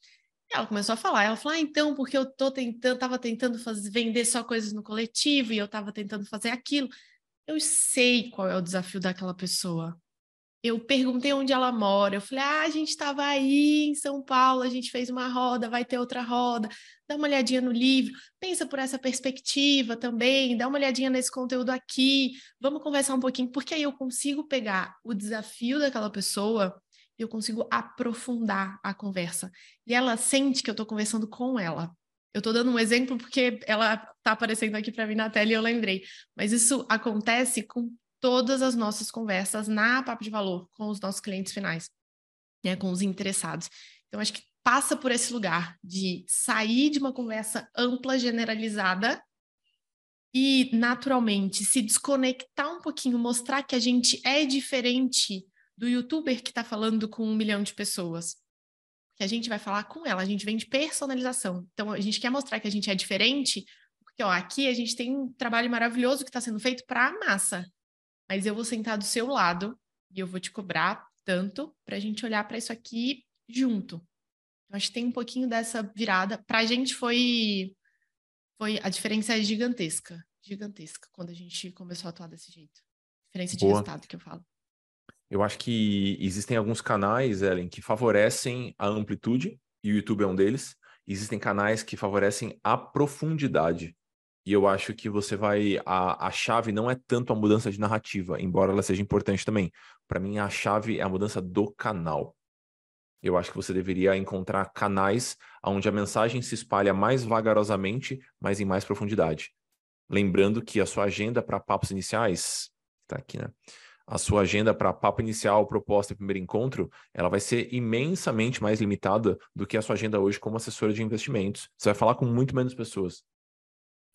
E ela começou a falar. Ela falou: ah, então, porque eu tô tentando, tava tentando fazer, vender só coisas no coletivo e eu estava tentando fazer aquilo. Eu sei qual é o desafio daquela pessoa. Eu perguntei onde ela mora. Eu falei: ah, a gente estava aí em São Paulo, a gente fez uma roda, vai ter outra roda. Dá uma olhadinha no livro, pensa por essa perspectiva também, dá uma olhadinha nesse conteúdo aqui. Vamos conversar um pouquinho, porque aí eu consigo pegar o desafio daquela pessoa e eu consigo aprofundar a conversa. E ela sente que eu estou conversando com ela. Eu estou dando um exemplo porque ela está aparecendo aqui para mim na tela e eu lembrei. Mas isso acontece com todas as nossas conversas na Papo de Valor com os nossos clientes finais, né, com os interessados. Então, acho que passa por esse lugar de sair de uma conversa ampla, generalizada e, naturalmente, se desconectar um pouquinho, mostrar que a gente é diferente do youtuber que está falando com um milhão de pessoas. que a gente vai falar com ela. A gente vem de personalização. Então, a gente quer mostrar que a gente é diferente, porque ó, aqui a gente tem um trabalho maravilhoso que está sendo feito para a massa. Mas eu vou sentar do seu lado e eu vou te cobrar tanto para a gente olhar para isso aqui junto. Eu acho que tem um pouquinho dessa virada. Para a gente foi, foi a diferença é gigantesca, gigantesca quando a gente começou a atuar desse jeito. Diferença de Boa. resultado que eu falo. Eu acho que existem alguns canais, Ellen, que favorecem a amplitude, e o YouTube é um deles. Existem canais que favorecem a profundidade. E eu acho que você vai. A, a chave não é tanto a mudança de narrativa, embora ela seja importante também. Para mim, a chave é a mudança do canal. Eu acho que você deveria encontrar canais onde a mensagem se espalha mais vagarosamente, mas em mais profundidade. Lembrando que a sua agenda para papos iniciais, está aqui, né? a sua agenda para papo inicial, proposta e primeiro encontro, ela vai ser imensamente mais limitada do que a sua agenda hoje como assessora de investimentos. Você vai falar com muito menos pessoas.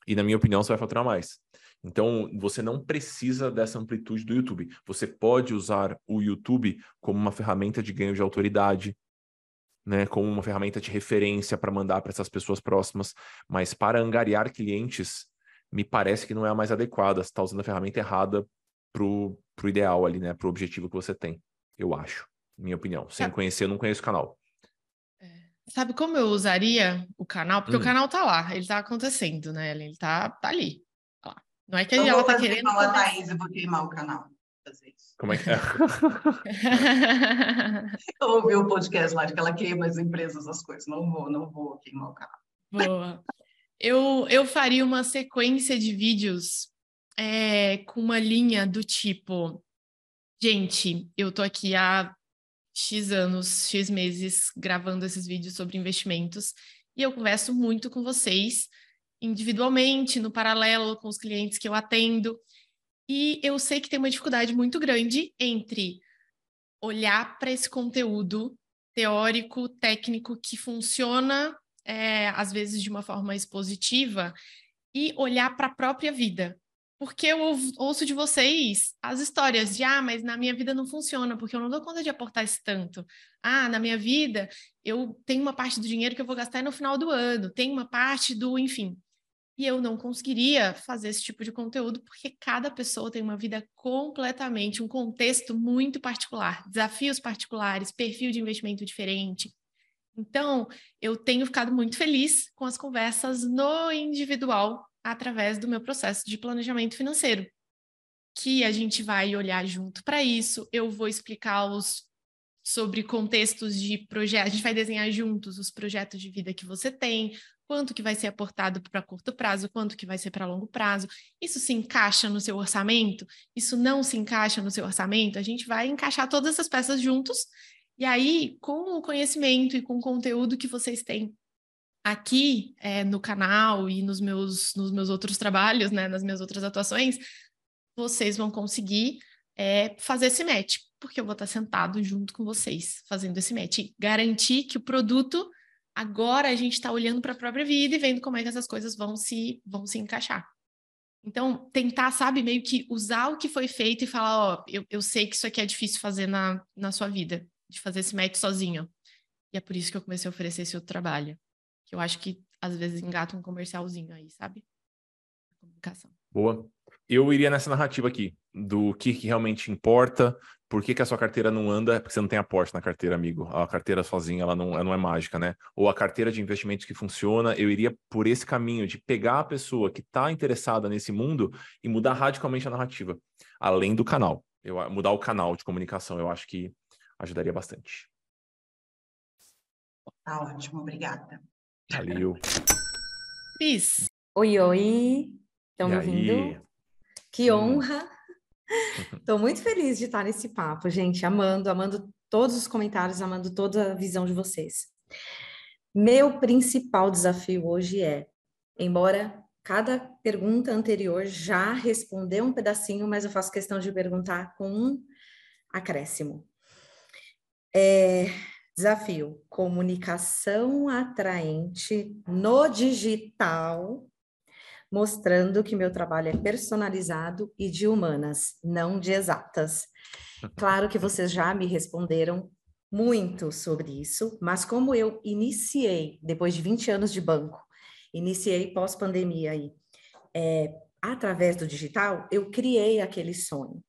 E, na minha opinião, você vai faturar mais. Então, você não precisa dessa amplitude do YouTube. Você pode usar o YouTube como uma ferramenta de ganho de autoridade, né, como uma ferramenta de referência para mandar para essas pessoas próximas, mas para angariar clientes, me parece que não é a mais adequada. Você está usando a ferramenta errada pro, pro ideal ali, né? Pro objetivo que você tem, eu acho. Minha opinião. Sem é. conhecer, eu não conheço o canal. Sabe como eu usaria o canal? Porque hum. o canal tá lá, ele tá acontecendo, né? Ele tá, tá ali. Tá não é que eu ela tá querendo. Igual a Thaís, eu vou queimar o canal. Como é que é? eu ouvi o podcast lá de que ela queima as empresas, as coisas. Não vou, não vou queimar o canal. Boa. Eu, eu faria uma sequência de vídeos é, com uma linha do tipo: gente, eu tô aqui há X anos, X meses gravando esses vídeos sobre investimentos e eu converso muito com vocês individualmente, no paralelo com os clientes que eu atendo. E eu sei que tem uma dificuldade muito grande entre olhar para esse conteúdo teórico, técnico, que funciona, é, às vezes, de uma forma expositiva, e olhar para a própria vida porque eu ouço de vocês as histórias de, ah, mas na minha vida não funciona, porque eu não dou conta de aportar esse tanto. Ah, na minha vida eu tenho uma parte do dinheiro que eu vou gastar no final do ano, tem uma parte do, enfim. E eu não conseguiria fazer esse tipo de conteúdo, porque cada pessoa tem uma vida completamente, um contexto muito particular, desafios particulares, perfil de investimento diferente. Então, eu tenho ficado muito feliz com as conversas no individual através do meu processo de planejamento financeiro, que a gente vai olhar junto para isso. Eu vou explicar os sobre contextos de projetos, a gente vai desenhar juntos os projetos de vida que você tem, quanto que vai ser aportado para curto prazo, quanto que vai ser para longo prazo. Isso se encaixa no seu orçamento? Isso não se encaixa no seu orçamento? A gente vai encaixar todas essas peças juntos e aí, com o conhecimento e com o conteúdo que vocês têm aqui é, no canal e nos meus, nos meus outros trabalhos, né, nas minhas outras atuações, vocês vão conseguir é, fazer esse match, porque eu vou estar sentado junto com vocês fazendo esse match. E garantir que o produto, agora a gente está olhando para a própria vida e vendo como é que essas coisas vão se, vão se encaixar. Então, tentar, sabe, meio que usar o que foi feito e falar, ó, eu, eu sei que isso aqui é difícil fazer na, na sua vida, de fazer esse match sozinho. E é por isso que eu comecei a oferecer esse outro trabalho que eu acho que às vezes engata um comercialzinho aí, sabe? Comunicação. Boa. Eu iria nessa narrativa aqui, do que, que realmente importa, por que, que, a sua carteira não anda, é porque você não tem aporte na carteira, amigo. A carteira sozinha, ela não, ela não é mágica, né? Ou a carteira de investimentos que funciona, eu iria por esse caminho de pegar a pessoa que está interessada nesse mundo e mudar radicalmente a narrativa, além do canal. Eu, mudar o canal de comunicação, eu acho que ajudaria bastante. Tá ótimo, obrigada. Valeu. Bis. Oi, oi. Estão me ouvindo? Que hum. honra. Estou muito feliz de estar nesse papo, gente. Amando, amando todos os comentários, amando toda a visão de vocês. Meu principal desafio hoje é, embora cada pergunta anterior já respondeu um pedacinho, mas eu faço questão de perguntar com um acréscimo. É, Desafio: comunicação atraente no digital, mostrando que meu trabalho é personalizado e de humanas, não de exatas. Claro que vocês já me responderam muito sobre isso, mas como eu iniciei, depois de 20 anos de banco, iniciei pós-pandemia aí, é, através do digital, eu criei aquele sonho,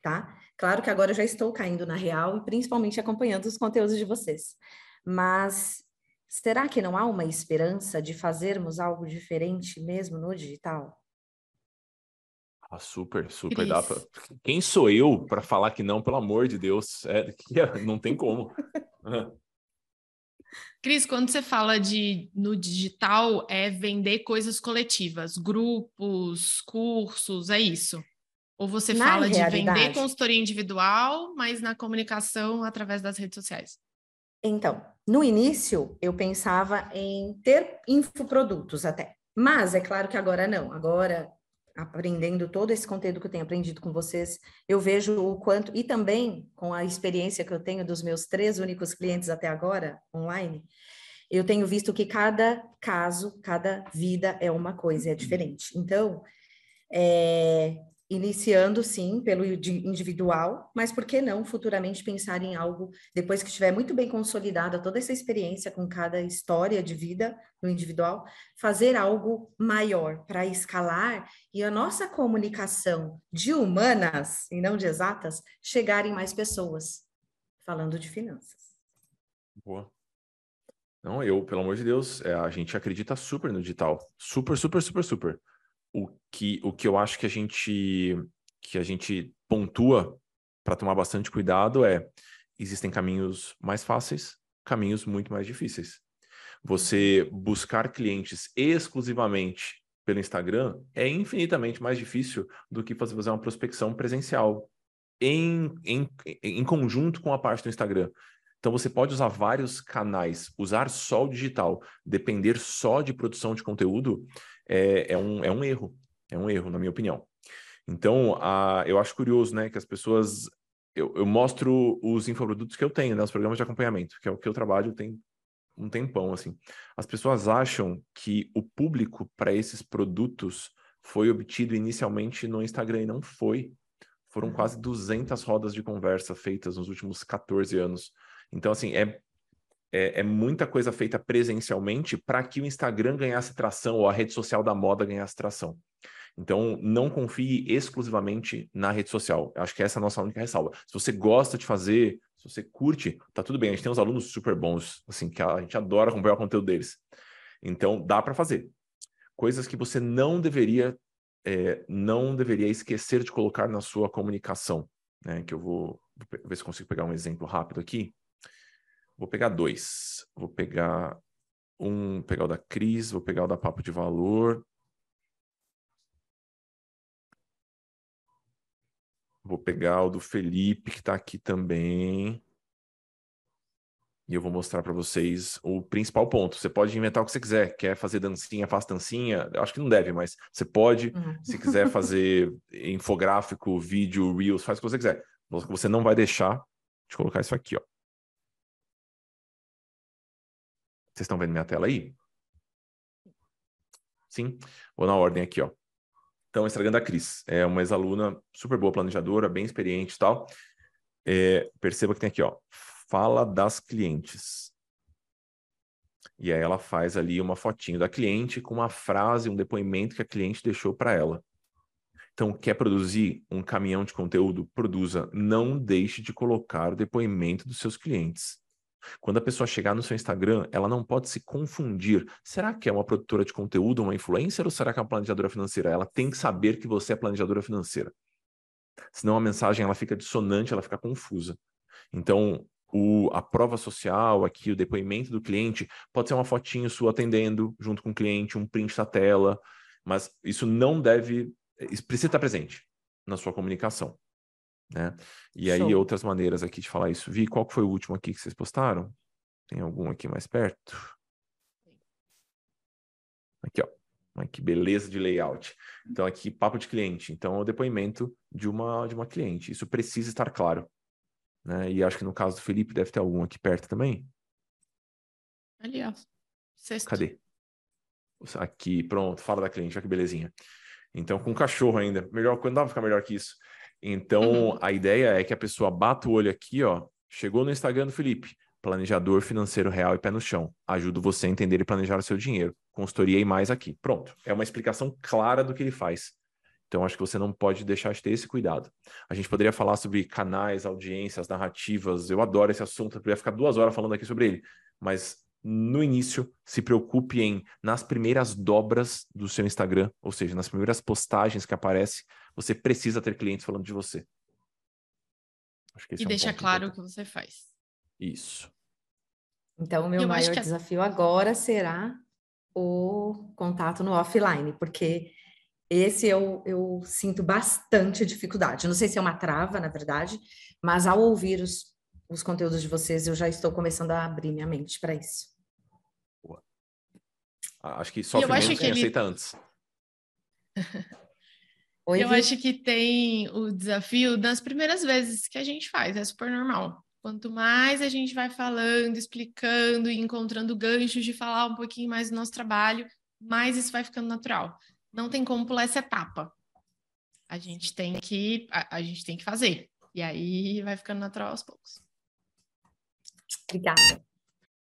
tá? Claro que agora eu já estou caindo na real e principalmente acompanhando os conteúdos de vocês. Mas será que não há uma esperança de fazermos algo diferente mesmo no digital? Ah, super, super. Dá pra... Quem sou eu para falar que não, pelo amor de Deus? É, não tem como. Cris, quando você fala de no digital, é vender coisas coletivas, grupos, cursos, é isso? Ou você na fala realidade. de vender consultoria individual, mas na comunicação através das redes sociais? Então, no início, eu pensava em ter infoprodutos até. Mas é claro que agora não. Agora aprendendo todo esse conteúdo que eu tenho aprendido com vocês, eu vejo o quanto, e também com a experiência que eu tenho dos meus três únicos clientes até agora, online, eu tenho visto que cada caso, cada vida é uma coisa, é diferente. Então, é, iniciando sim pelo individual, mas por que não futuramente pensar em algo depois que estiver muito bem consolidada toda essa experiência com cada história de vida no individual, fazer algo maior para escalar e a nossa comunicação de humanas e não de exatas chegar em mais pessoas, falando de finanças. Boa. Não, eu, pelo amor de Deus, é, a gente acredita super no digital. Super, super, super, super o que, o que eu acho que a gente que a gente pontua para tomar bastante cuidado é existem caminhos mais fáceis, caminhos muito mais difíceis. Você buscar clientes exclusivamente pelo Instagram é infinitamente mais difícil do que fazer uma prospecção presencial em, em, em conjunto com a parte do Instagram. Então você pode usar vários canais, usar só o digital, depender só de produção de conteúdo, é, é, um, é um erro. É um erro, na minha opinião. Então, a, eu acho curioso, né, que as pessoas. Eu, eu mostro os infoprodutos que eu tenho, né, os programas de acompanhamento, que é o que eu trabalho tem um tempão, assim. As pessoas acham que o público para esses produtos foi obtido inicialmente no Instagram e não foi. Foram uhum. quase 200 rodas de conversa feitas nos últimos 14 anos. Então, assim, é é, é, muita coisa feita presencialmente para que o Instagram ganhasse tração ou a rede social da moda ganhasse tração. Então, não confie exclusivamente na rede social. Acho que essa é a nossa única ressalva. Se você gosta de fazer, se você curte, tá tudo bem. A gente tem uns alunos super bons, assim, que a gente adora acompanhar o conteúdo deles. Então, dá para fazer. Coisas que você não deveria, é, não deveria esquecer de colocar na sua comunicação. Né? Que eu vou, vou ver se consigo pegar um exemplo rápido aqui. Vou pegar dois. Vou pegar um, pegar o da Cris, vou pegar o da Papo de Valor. Vou pegar o do Felipe, que está aqui também. E eu vou mostrar para vocês o principal ponto. Você pode inventar o que você quiser. Quer fazer dancinha, faz dancinha. Eu acho que não deve, mas você pode. Uhum. Se quiser fazer infográfico, vídeo, reels, faz o que você quiser. Você não vai deixar de colocar isso aqui, ó. Vocês estão vendo minha tela aí? Sim? Vou na ordem aqui, ó. Então, estragando a Cris. É uma ex-aluna super boa planejadora, bem experiente e tal. É, perceba que tem aqui, ó. Fala das clientes. E aí ela faz ali uma fotinho da cliente com uma frase, um depoimento que a cliente deixou para ela. Então, quer produzir um caminhão de conteúdo? Produza. Não deixe de colocar o depoimento dos seus clientes. Quando a pessoa chegar no seu Instagram, ela não pode se confundir. Será que é uma produtora de conteúdo, uma influencer, ou será que é uma planejadora financeira? Ela tem que saber que você é planejadora financeira. Senão a mensagem ela fica dissonante, ela fica confusa. Então, o, a prova social aqui, o depoimento do cliente, pode ser uma fotinho sua atendendo junto com o cliente, um print da tela, mas isso não deve, isso precisa estar presente na sua comunicação. Né? E aí, Show. outras maneiras aqui de falar isso. Vi, qual foi o último aqui que vocês postaram? Tem algum aqui mais perto? Aqui, ó. Que beleza de layout. Então, aqui, papo de cliente. Então, é o depoimento de uma, de uma cliente. Isso precisa estar claro. Né? E acho que no caso do Felipe, deve ter algum aqui perto também. Ali, ó. Sexto. Cadê? Aqui, pronto. Fala da cliente. Olha que belezinha. Então, com cachorro ainda. Melhor, quando dá pra ficar melhor que isso? Então, uhum. a ideia é que a pessoa bata o olho aqui, ó, Chegou no Instagram do Felipe, planejador financeiro real e pé no chão. Ajudo você a entender e planejar o seu dinheiro. Consultoria e mais aqui. Pronto. É uma explicação clara do que ele faz. Então, acho que você não pode deixar de ter esse cuidado. A gente poderia falar sobre canais, audiências, narrativas. Eu adoro esse assunto. Eu poderia ficar duas horas falando aqui sobre ele. Mas no início, se preocupe em, nas primeiras dobras do seu Instagram, ou seja, nas primeiras postagens que aparece, você precisa ter clientes falando de você. e é um deixa claro o que você faz. Isso. Então, o meu Eu maior desafio agora será o contato no offline, porque esse eu, eu sinto bastante dificuldade. Não sei se é uma trava, na verdade, mas ao ouvir os, os conteúdos de vocês, eu já estou começando a abrir minha mente para isso. Acho que sofre menos quem ele... aceita antes. Oi, eu acho que tem o desafio das primeiras vezes que a gente faz, é super normal. Quanto mais a gente vai falando, explicando e encontrando ganchos de falar um pouquinho mais do nosso trabalho, mais isso vai ficando natural. Não tem como pular essa etapa. A gente tem que a, a gente tem que fazer. E aí vai ficando natural aos poucos. Obrigada.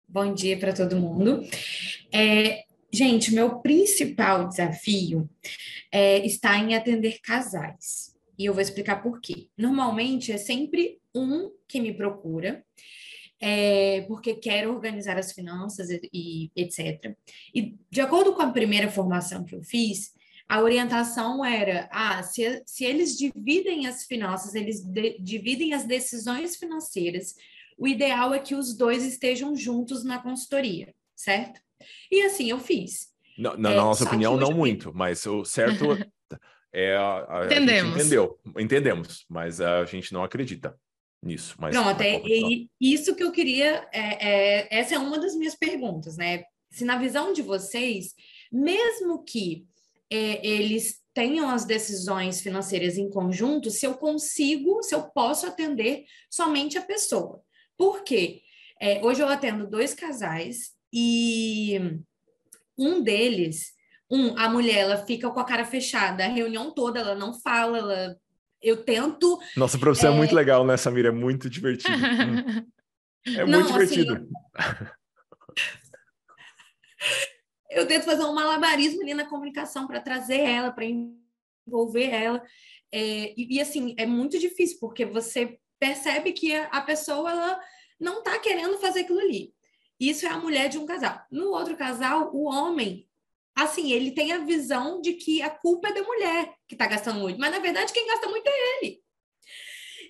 Bom dia para todo mundo. É, gente, meu principal desafio é, está em atender casais. E eu vou explicar por quê. Normalmente é sempre um que me procura, é, porque quer organizar as finanças e, e, etc. E de acordo com a primeira formação que eu fiz, a orientação era: ah, se, se eles dividem as finanças, eles de, dividem as decisões financeiras, o ideal é que os dois estejam juntos na consultoria, certo? E assim eu fiz. Na, na é, nossa opinião, não muito, mas o certo é a, a, Entendemos. A entendeu, entendemos, mas a gente não acredita nisso. Mas Pronto, é, é isso que eu queria. É, é, essa é uma das minhas perguntas, né? Se na visão de vocês, mesmo que é, eles tenham as decisões financeiras em conjunto, se eu consigo, se eu posso atender somente a pessoa. Por quê? É, hoje eu atendo dois casais e um deles, um, a mulher, ela fica com a cara fechada a reunião toda, ela não fala, ela eu tento. Nossa, profissão é, é muito legal, né, Samira? É muito divertido. Hum. é Não, muito assim, divertido. Assim, eu... eu tento fazer um malabarismo ali na comunicação para trazer ela, para envolver ela. É, e, e, assim, é muito difícil, porque você percebe que a pessoa ela não está querendo fazer aquilo ali. Isso é a mulher de um casal. No outro casal, o homem assim, ele tem a visão de que a culpa é da mulher que está gastando muito, mas na verdade quem gasta muito é ele.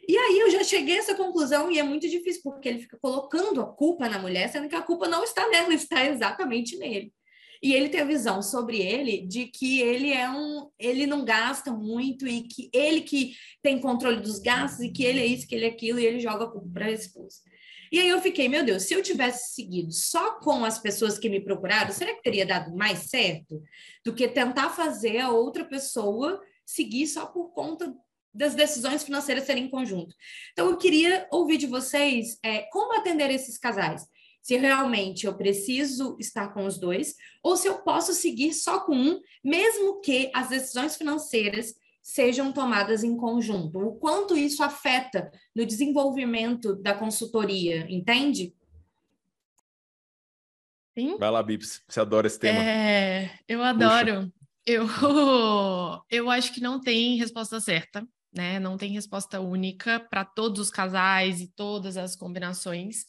E aí eu já cheguei a essa conclusão e é muito difícil, porque ele fica colocando a culpa na mulher, sendo que a culpa não está nela, está exatamente nele. E ele tem a visão sobre ele de que ele é um, ele não gasta muito e que ele que tem controle dos gastos e que ele é isso, que ele é aquilo e ele joga a culpa para a esposa. E aí eu fiquei, meu Deus, se eu tivesse seguido só com as pessoas que me procuraram, será que teria dado mais certo do que tentar fazer a outra pessoa seguir só por conta das decisões financeiras serem em conjunto? Então eu queria ouvir de vocês é, como atender esses casais. Se realmente eu preciso estar com os dois, ou se eu posso seguir só com um, mesmo que as decisões financeiras sejam tomadas em conjunto. O quanto isso afeta no desenvolvimento da consultoria, entende? Sim. Vai lá, Bips, você adora esse tema. É, eu adoro. Eu, eu acho que não tem resposta certa, né? Não tem resposta única para todos os casais e todas as combinações.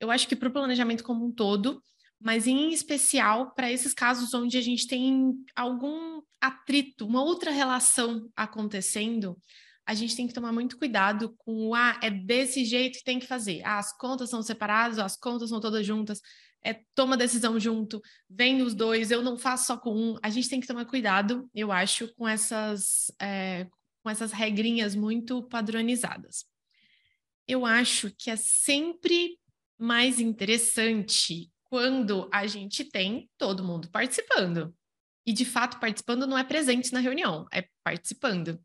Eu acho que para o planejamento como um todo, mas em especial para esses casos onde a gente tem algum atrito, uma outra relação acontecendo, a gente tem que tomar muito cuidado com o ah, é desse jeito que tem que fazer. Ah, as contas são separadas, as contas são todas juntas, é toma decisão junto, vem os dois, eu não faço só com um. A gente tem que tomar cuidado, eu acho, com essas, é, com essas regrinhas muito padronizadas. Eu acho que é sempre mais interessante quando a gente tem todo mundo participando. E de fato, participando não é presente na reunião, é participando.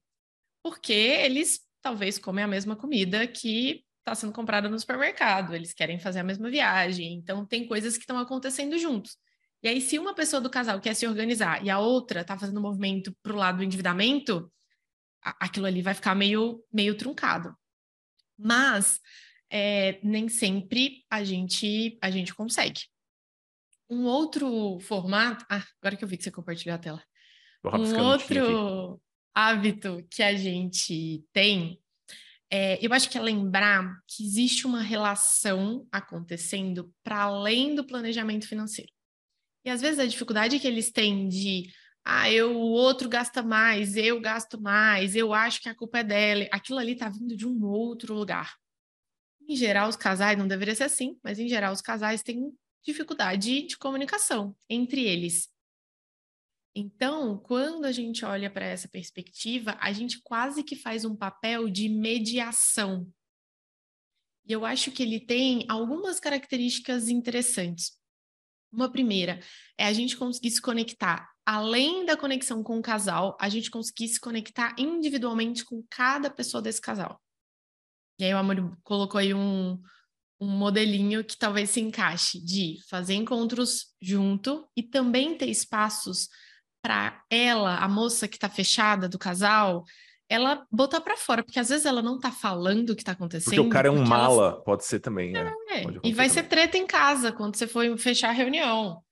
Porque eles talvez comem a mesma comida que está sendo comprada no supermercado, eles querem fazer a mesma viagem, então tem coisas que estão acontecendo juntos. E aí, se uma pessoa do casal quer se organizar e a outra está fazendo um movimento para o lado do endividamento, aquilo ali vai ficar meio, meio truncado. Mas é, nem sempre a gente, a gente consegue. Um outro formato. Ah, agora que eu vi que você compartilhou a tela. Um outro hábito que a gente tem, é, eu acho que é lembrar que existe uma relação acontecendo para além do planejamento financeiro. E às vezes a dificuldade que eles têm de ah, eu, o outro gasta mais, eu gasto mais, eu acho que a culpa é dela. Aquilo ali está vindo de um outro lugar. Em geral, os casais, não deveria ser assim, mas em geral, os casais têm dificuldade de comunicação entre eles. Então, quando a gente olha para essa perspectiva, a gente quase que faz um papel de mediação. E eu acho que ele tem algumas características interessantes. Uma primeira é a gente conseguir se conectar, além da conexão com o casal, a gente conseguir se conectar individualmente com cada pessoa desse casal. E aí o Amor colocou aí um, um modelinho que talvez se encaixe de fazer encontros junto e também ter espaços para ela, a moça que está fechada do casal, ela botar para fora, porque às vezes ela não está falando o que está acontecendo. Porque o cara é um mala, ela... pode ser também, né? É, e vai também. ser treta em casa quando você for fechar a reunião.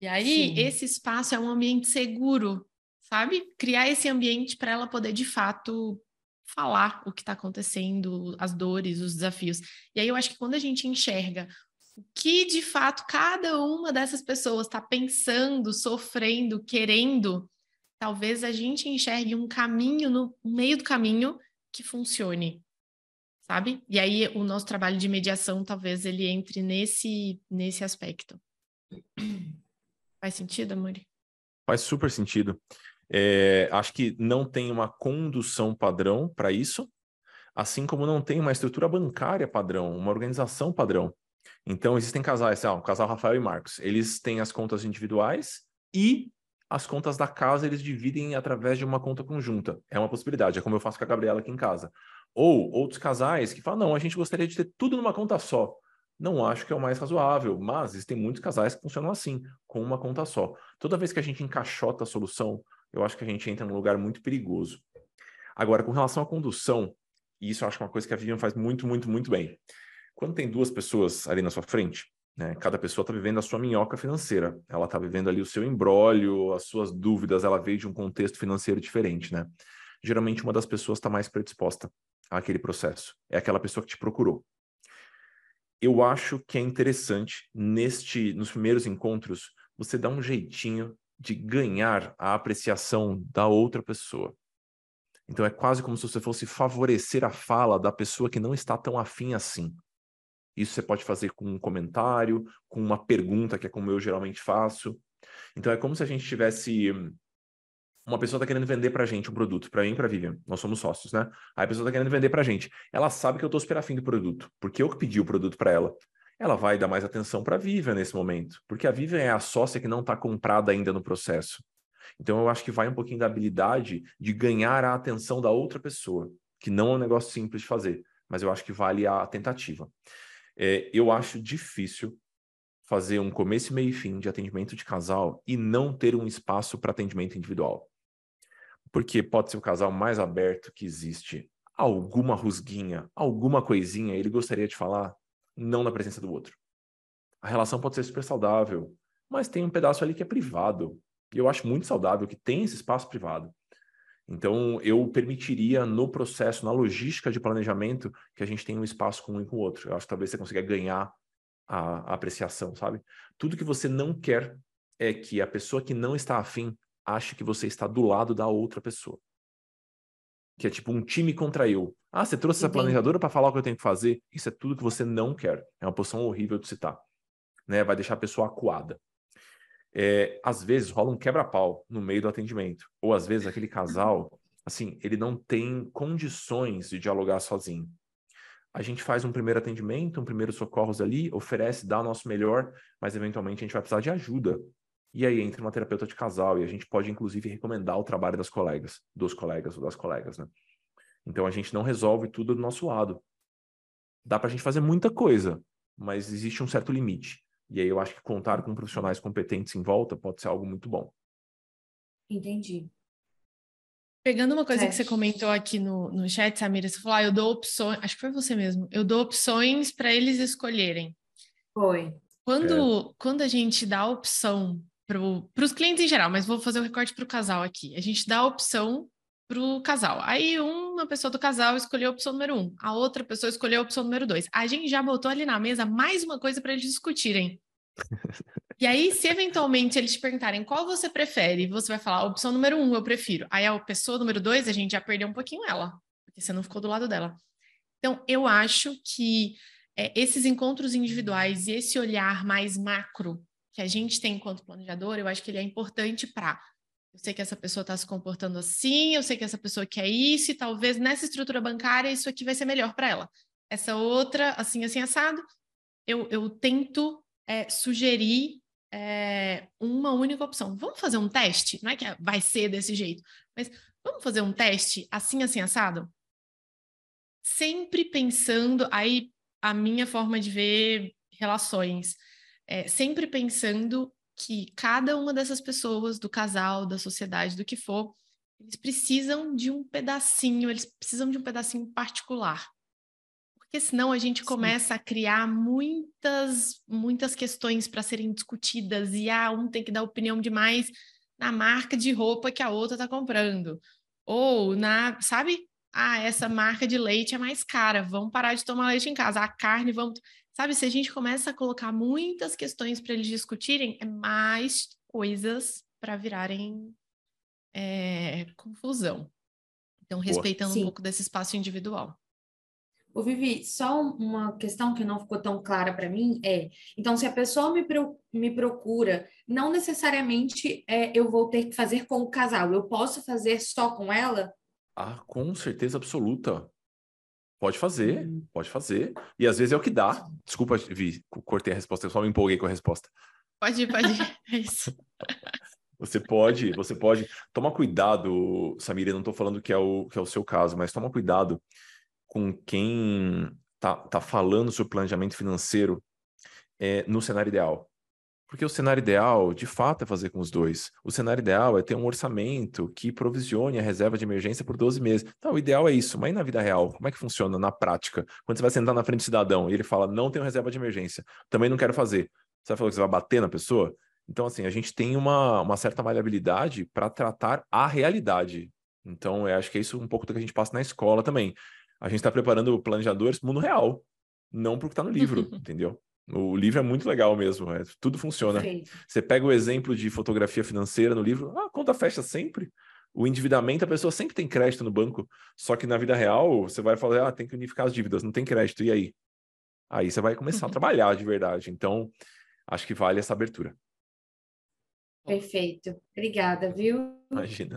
E aí, Sim. esse espaço é um ambiente seguro, sabe? Criar esse ambiente para ela poder, de fato, falar o que está acontecendo, as dores, os desafios. E aí eu acho que quando a gente enxerga o que de fato cada uma dessas pessoas está pensando, sofrendo, querendo, talvez a gente enxergue um caminho no meio do caminho que funcione, sabe? E aí o nosso trabalho de mediação talvez ele entre nesse nesse aspecto. Faz sentido, Amori? Faz super sentido. É, acho que não tem uma condução padrão para isso, assim como não tem uma estrutura bancária padrão, uma organização padrão. Então, existem casais, ah, o casal Rafael e Marcos, eles têm as contas individuais e as contas da casa eles dividem através de uma conta conjunta. É uma possibilidade, é como eu faço com a Gabriela aqui em casa. Ou outros casais que falam, não, a gente gostaria de ter tudo numa conta só. Não acho que é o mais razoável, mas existem muitos casais que funcionam assim, com uma conta só. Toda vez que a gente encaixota a solução eu acho que a gente entra num lugar muito perigoso. Agora, com relação à condução, e isso eu acho é uma coisa que a Vivian faz muito, muito, muito bem. Quando tem duas pessoas ali na sua frente, né, cada pessoa está vivendo a sua minhoca financeira. Ela está vivendo ali o seu embrólio, as suas dúvidas, ela veio de um contexto financeiro diferente, né? Geralmente uma das pessoas está mais predisposta àquele processo. É aquela pessoa que te procurou. Eu acho que é interessante neste, nos primeiros encontros, você dar um jeitinho de ganhar a apreciação da outra pessoa. Então é quase como se você fosse favorecer a fala da pessoa que não está tão afim assim. Isso você pode fazer com um comentário, com uma pergunta, que é como eu geralmente faço. Então é como se a gente tivesse uma pessoa está querendo vender para gente um produto, para mim e para Vivian, nós somos sócios, né? Aí a pessoa está querendo vender para gente. Ela sabe que eu estou super afim do produto, porque eu que pedi o produto para ela ela vai dar mais atenção para a Vivian nesse momento, porque a Vivian é a sócia que não está comprada ainda no processo. Então eu acho que vai um pouquinho da habilidade de ganhar a atenção da outra pessoa, que não é um negócio simples de fazer, mas eu acho que vale a tentativa. É, eu acho difícil fazer um começo, meio e fim de atendimento de casal e não ter um espaço para atendimento individual. Porque pode ser o casal mais aberto que existe. Alguma rusguinha, alguma coisinha ele gostaria de falar, não na presença do outro. A relação pode ser super saudável, mas tem um pedaço ali que é privado. E eu acho muito saudável que tem esse espaço privado. Então, eu permitiria no processo, na logística de planejamento, que a gente tenha um espaço com um e com o outro. Eu acho que talvez você consiga ganhar a, a apreciação, sabe? Tudo que você não quer é que a pessoa que não está afim ache que você está do lado da outra pessoa que é tipo um time contra eu. Ah, você trouxe essa planejadora para falar o que eu tenho que fazer. Isso é tudo que você não quer. É uma posição horrível de citar. Né? Vai deixar a pessoa acuada. É, às vezes rola um quebra-pau no meio do atendimento. Ou às vezes aquele casal, assim, ele não tem condições de dialogar sozinho. A gente faz um primeiro atendimento, um primeiro socorros ali, oferece, dá o nosso melhor, mas eventualmente a gente vai precisar de ajuda. E aí entra uma terapeuta de casal e a gente pode, inclusive, recomendar o trabalho das colegas, dos colegas ou das colegas, né? Então a gente não resolve tudo do nosso lado. Dá para a gente fazer muita coisa, mas existe um certo limite. E aí eu acho que contar com profissionais competentes em volta pode ser algo muito bom. Entendi. Pegando uma coisa que você comentou aqui no, no chat, Samira, você falou, ah, eu dou opções, acho que foi você mesmo, eu dou opções para eles escolherem. Foi. Quando, é. quando a gente dá opção para os clientes em geral, mas vou fazer o um recorte para o casal aqui. A gente dá a opção para o casal. Aí uma pessoa do casal escolheu a opção número um, a outra pessoa escolheu a opção número dois. A gente já botou ali na mesa mais uma coisa para eles discutirem. E aí, se eventualmente eles te perguntarem qual você prefere, você vai falar, opção número um, eu prefiro. Aí a pessoa número dois, a gente já perdeu um pouquinho ela, porque você não ficou do lado dela. Então, eu acho que é, esses encontros individuais e esse olhar mais macro que a gente tem enquanto planejador, eu acho que ele é importante para. Eu sei que essa pessoa está se comportando assim, eu sei que essa pessoa quer isso, e talvez nessa estrutura bancária isso aqui vai ser melhor para ela. Essa outra, assim, assim, assado, eu, eu tento é, sugerir é, uma única opção. Vamos fazer um teste? Não é que vai ser desse jeito, mas vamos fazer um teste assim, assim, assado? Sempre pensando, aí a minha forma de ver relações, é, sempre pensando que cada uma dessas pessoas, do casal, da sociedade, do que for, eles precisam de um pedacinho, eles precisam de um pedacinho particular porque senão a gente começa Sim. a criar muitas, muitas questões para serem discutidas e ah, um tem que dar opinião demais na marca de roupa que a outra está comprando. Ou na, sabe? Ah, essa marca de leite é mais cara, vamos parar de tomar leite em casa. A carne, vamos. Sabe, se a gente começa a colocar muitas questões para eles discutirem, é mais coisas para virarem é, confusão. Então, respeitando um pouco desse espaço individual. O Vivi, só uma questão que não ficou tão clara para mim é: então, se a pessoa me, me procura, não necessariamente é, eu vou ter que fazer com o casal, eu posso fazer só com ela? Ah, com certeza absoluta. Pode fazer, hum. pode fazer. E às vezes é o que dá. Desculpa, Vi, cortei a resposta, eu só me empolguei com a resposta. Pode ir, pode ir. É isso. Você pode, você pode. Toma cuidado, Samira, eu não estou falando que é, o, que é o seu caso, mas toma cuidado com quem tá, tá falando sobre planejamento financeiro é, no cenário ideal. Porque o cenário ideal, de fato, é fazer com os dois. O cenário ideal é ter um orçamento que provisione a reserva de emergência por 12 meses. Então, o ideal é isso. Mas na vida real? Como é que funciona na prática? Quando você vai sentar na frente do cidadão e ele fala, não tenho reserva de emergência, também não quero fazer. Você vai falar que você vai bater na pessoa? Então, assim, a gente tem uma, uma certa maleabilidade para tratar a realidade. Então, eu acho que é isso um pouco do que a gente passa na escola também a gente está preparando planejadores para o mundo real, não para o que está no livro, entendeu? O livro é muito legal mesmo, é, tudo funciona. Você pega o exemplo de fotografia financeira no livro, ah, a conta fecha sempre. O endividamento, a pessoa sempre tem crédito no banco, só que na vida real você vai falar, ah, tem que unificar as dívidas, não tem crédito, e aí? Aí você vai começar a trabalhar de verdade. Então, acho que vale essa abertura. Perfeito. Obrigada, viu? Imagina.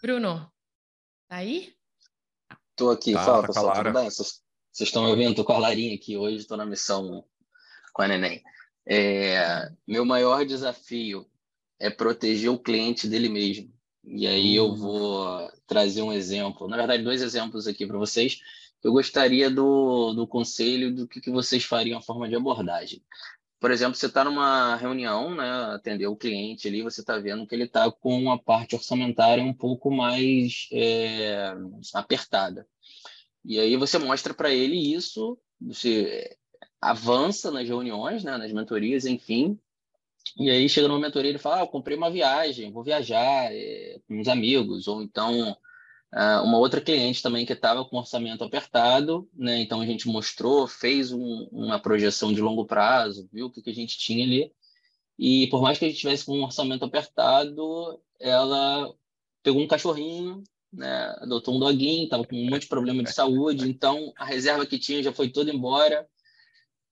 Bruno, tá aí? Tô aqui, tá, fala, tá pessoal, tudo bem? Vocês, estão me ouvindo? Tô com a Larinha aqui hoje, estou na missão com a Neném. É, meu maior desafio é proteger o cliente dele mesmo. E aí eu hum. vou trazer um exemplo, na verdade, dois exemplos aqui para vocês. Eu gostaria do, do conselho do que, que vocês fariam a forma de abordagem. Por exemplo, você está numa reunião, né, atender o cliente ali, você está vendo que ele está com uma parte orçamentária um pouco mais é, apertada. E aí você mostra para ele isso, você avança nas reuniões, né, nas mentorias, enfim. E aí chega numa mentoria ele fala: ah, eu comprei uma viagem, vou viajar é, com uns amigos, ou então Uh, uma outra cliente também que estava com orçamento apertado, né? Então a gente mostrou, fez um, uma projeção de longo prazo, viu o que, que a gente tinha ali. E por mais que a gente tivesse com um orçamento apertado, ela pegou um cachorrinho, né? Adotou um doguinho, estava com um monte de problema de saúde, então a reserva que tinha já foi toda embora.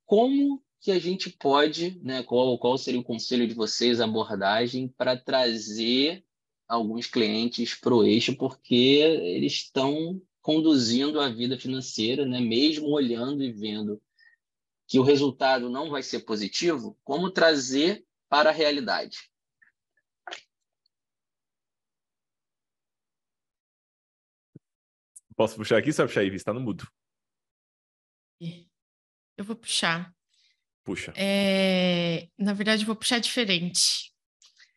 Como que a gente pode, né? Qual, qual seria o conselho de vocês, a abordagem para trazer alguns clientes para o eixo porque eles estão conduzindo a vida financeira, né? mesmo olhando e vendo que o resultado não vai ser positivo, como trazer para a realidade. Posso puxar aqui, só puxar aí, está no mudo. Eu vou puxar. Puxa. É... Na verdade, eu vou puxar diferente.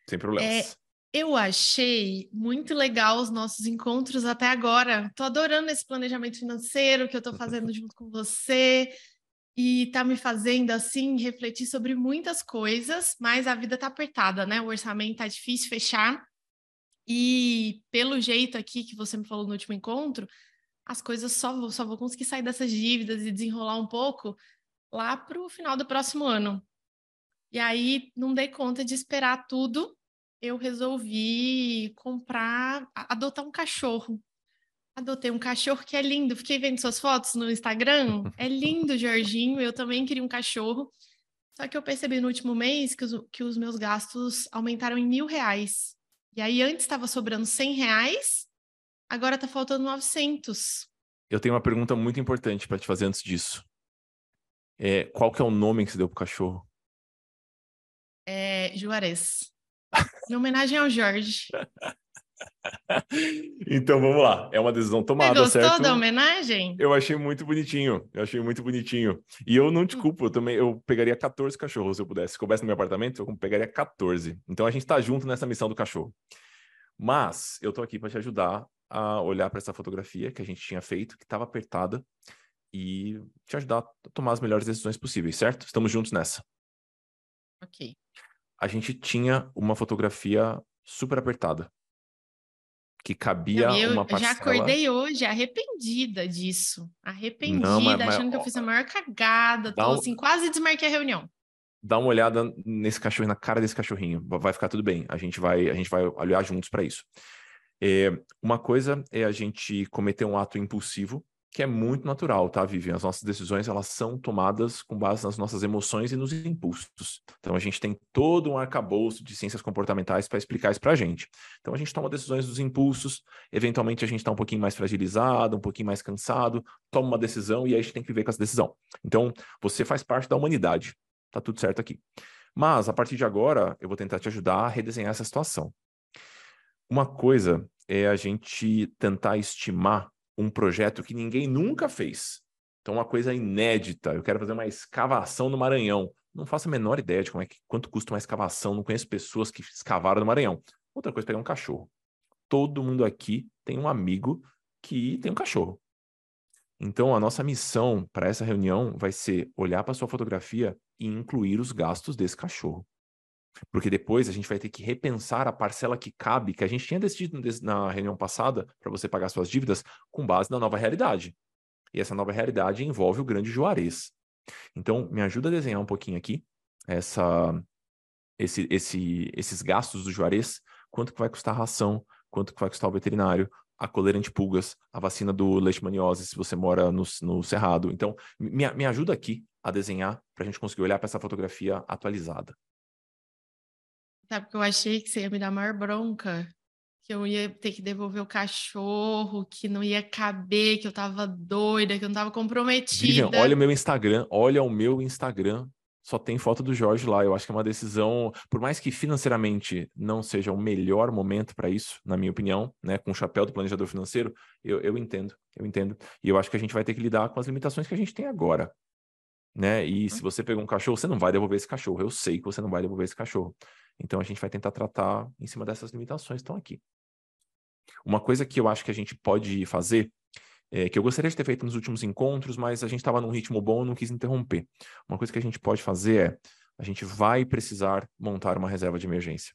Sem problemas. É Eu achei muito legal os nossos encontros até agora. Tô adorando esse planejamento financeiro que eu tô fazendo junto com você e tá me fazendo assim refletir sobre muitas coisas, mas a vida tá apertada, né? O orçamento tá difícil fechar. E pelo jeito aqui que você me falou no último encontro, as coisas só vou, só vou conseguir sair dessas dívidas e desenrolar um pouco lá para o final do próximo ano. E aí não dei conta de esperar tudo eu resolvi comprar, adotar um cachorro. Adotei um cachorro que é lindo. Fiquei vendo suas fotos no Instagram. É lindo, Jorginho. Eu também queria um cachorro. Só que eu percebi no último mês que os, que os meus gastos aumentaram em mil reais. E aí antes estava sobrando cem reais, agora está faltando 900. Eu tenho uma pergunta muito importante para te fazer antes disso. É, qual que é o nome que você deu pro cachorro? É Juarez. Em homenagem ao Jorge. então vamos lá, é uma decisão tomada, Você gostou certo? da homenagem? Eu achei muito bonitinho, eu achei muito bonitinho. E eu não te hum. culpo, eu também eu pegaria 14 cachorros se eu pudesse. Se coubesse no meu apartamento, eu pegaria 14. Então a gente tá junto nessa missão do cachorro. Mas eu tô aqui para te ajudar a olhar para essa fotografia que a gente tinha feito, que estava apertada, e te ajudar a tomar as melhores decisões possíveis, certo? Estamos juntos nessa. Ok a gente tinha uma fotografia super apertada. Que cabia eu, uma parcela... já acordei hoje arrependida disso. Arrependida, Não, mas, mas, achando que eu fiz a maior cagada. Tô um... assim, quase desmarquei a reunião. Dá uma olhada nesse cachorro, na cara desse cachorrinho. Vai ficar tudo bem. A gente vai, a gente vai olhar juntos para isso. É, uma coisa é a gente cometer um ato impulsivo, que é muito natural, tá, Vivian? As nossas decisões, elas são tomadas com base nas nossas emoções e nos impulsos. Então, a gente tem todo um arcabouço de ciências comportamentais para explicar isso para a gente. Então, a gente toma decisões dos impulsos, eventualmente a gente está um pouquinho mais fragilizado, um pouquinho mais cansado, toma uma decisão e aí a gente tem que viver com essa decisão. Então, você faz parte da humanidade. Tá tudo certo aqui. Mas, a partir de agora, eu vou tentar te ajudar a redesenhar essa situação. Uma coisa é a gente tentar estimar um projeto que ninguém nunca fez. Então, uma coisa inédita. Eu quero fazer uma escavação no Maranhão. Não faço a menor ideia de como é que, quanto custa uma escavação. Não conheço pessoas que escavaram no Maranhão. Outra coisa é pegar um cachorro. Todo mundo aqui tem um amigo que tem um cachorro. Então, a nossa missão para essa reunião vai ser olhar para sua fotografia e incluir os gastos desse cachorro. Porque depois a gente vai ter que repensar a parcela que cabe, que a gente tinha decidido na reunião passada, para você pagar suas dívidas, com base na nova realidade. E essa nova realidade envolve o grande Juarez. Então, me ajuda a desenhar um pouquinho aqui essa, esse, esse, esses gastos do Juarez, quanto que vai custar a ração, quanto que vai custar o veterinário, a coleira antipulgas, a vacina do leishmaniose, se você mora no, no Cerrado. Então, me, me ajuda aqui a desenhar para a gente conseguir olhar para essa fotografia atualizada. Sabe, porque eu achei que você ia me dar maior bronca, que eu ia ter que devolver o cachorro, que não ia caber, que eu tava doida, que eu não tava comprometida. Vivian, olha o meu Instagram, olha o meu Instagram. Só tem foto do Jorge lá. Eu acho que é uma decisão, por mais que financeiramente não seja o melhor momento para isso, na minha opinião, né? Com o chapéu do planejador financeiro, eu, eu entendo, eu entendo. E eu acho que a gente vai ter que lidar com as limitações que a gente tem agora. Né? E se você pegou um cachorro, você não vai devolver esse cachorro. Eu sei que você não vai devolver esse cachorro. Então a gente vai tentar tratar em cima dessas limitações que estão aqui. Uma coisa que eu acho que a gente pode fazer, é, que eu gostaria de ter feito nos últimos encontros, mas a gente estava num ritmo bom e não quis interromper. Uma coisa que a gente pode fazer é, a gente vai precisar montar uma reserva de emergência,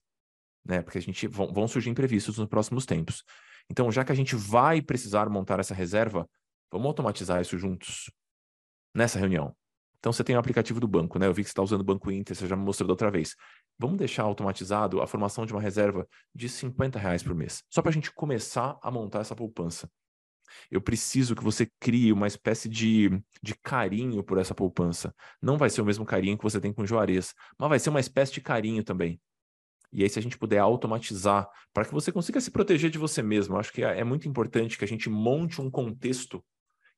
né? Porque a gente vão, vão surgir imprevistos nos próximos tempos. Então, já que a gente vai precisar montar essa reserva, vamos automatizar isso juntos nessa reunião. Então você tem o aplicativo do banco, né? Eu vi que você está usando o Banco Inter, você já me mostrou da outra vez. Vamos deixar automatizado a formação de uma reserva de 50 reais por mês, só para a gente começar a montar essa poupança. Eu preciso que você crie uma espécie de, de carinho por essa poupança. Não vai ser o mesmo carinho que você tem com o Juarez, mas vai ser uma espécie de carinho também. E aí, se a gente puder automatizar, para que você consiga se proteger de você mesmo, acho que é, é muito importante que a gente monte um contexto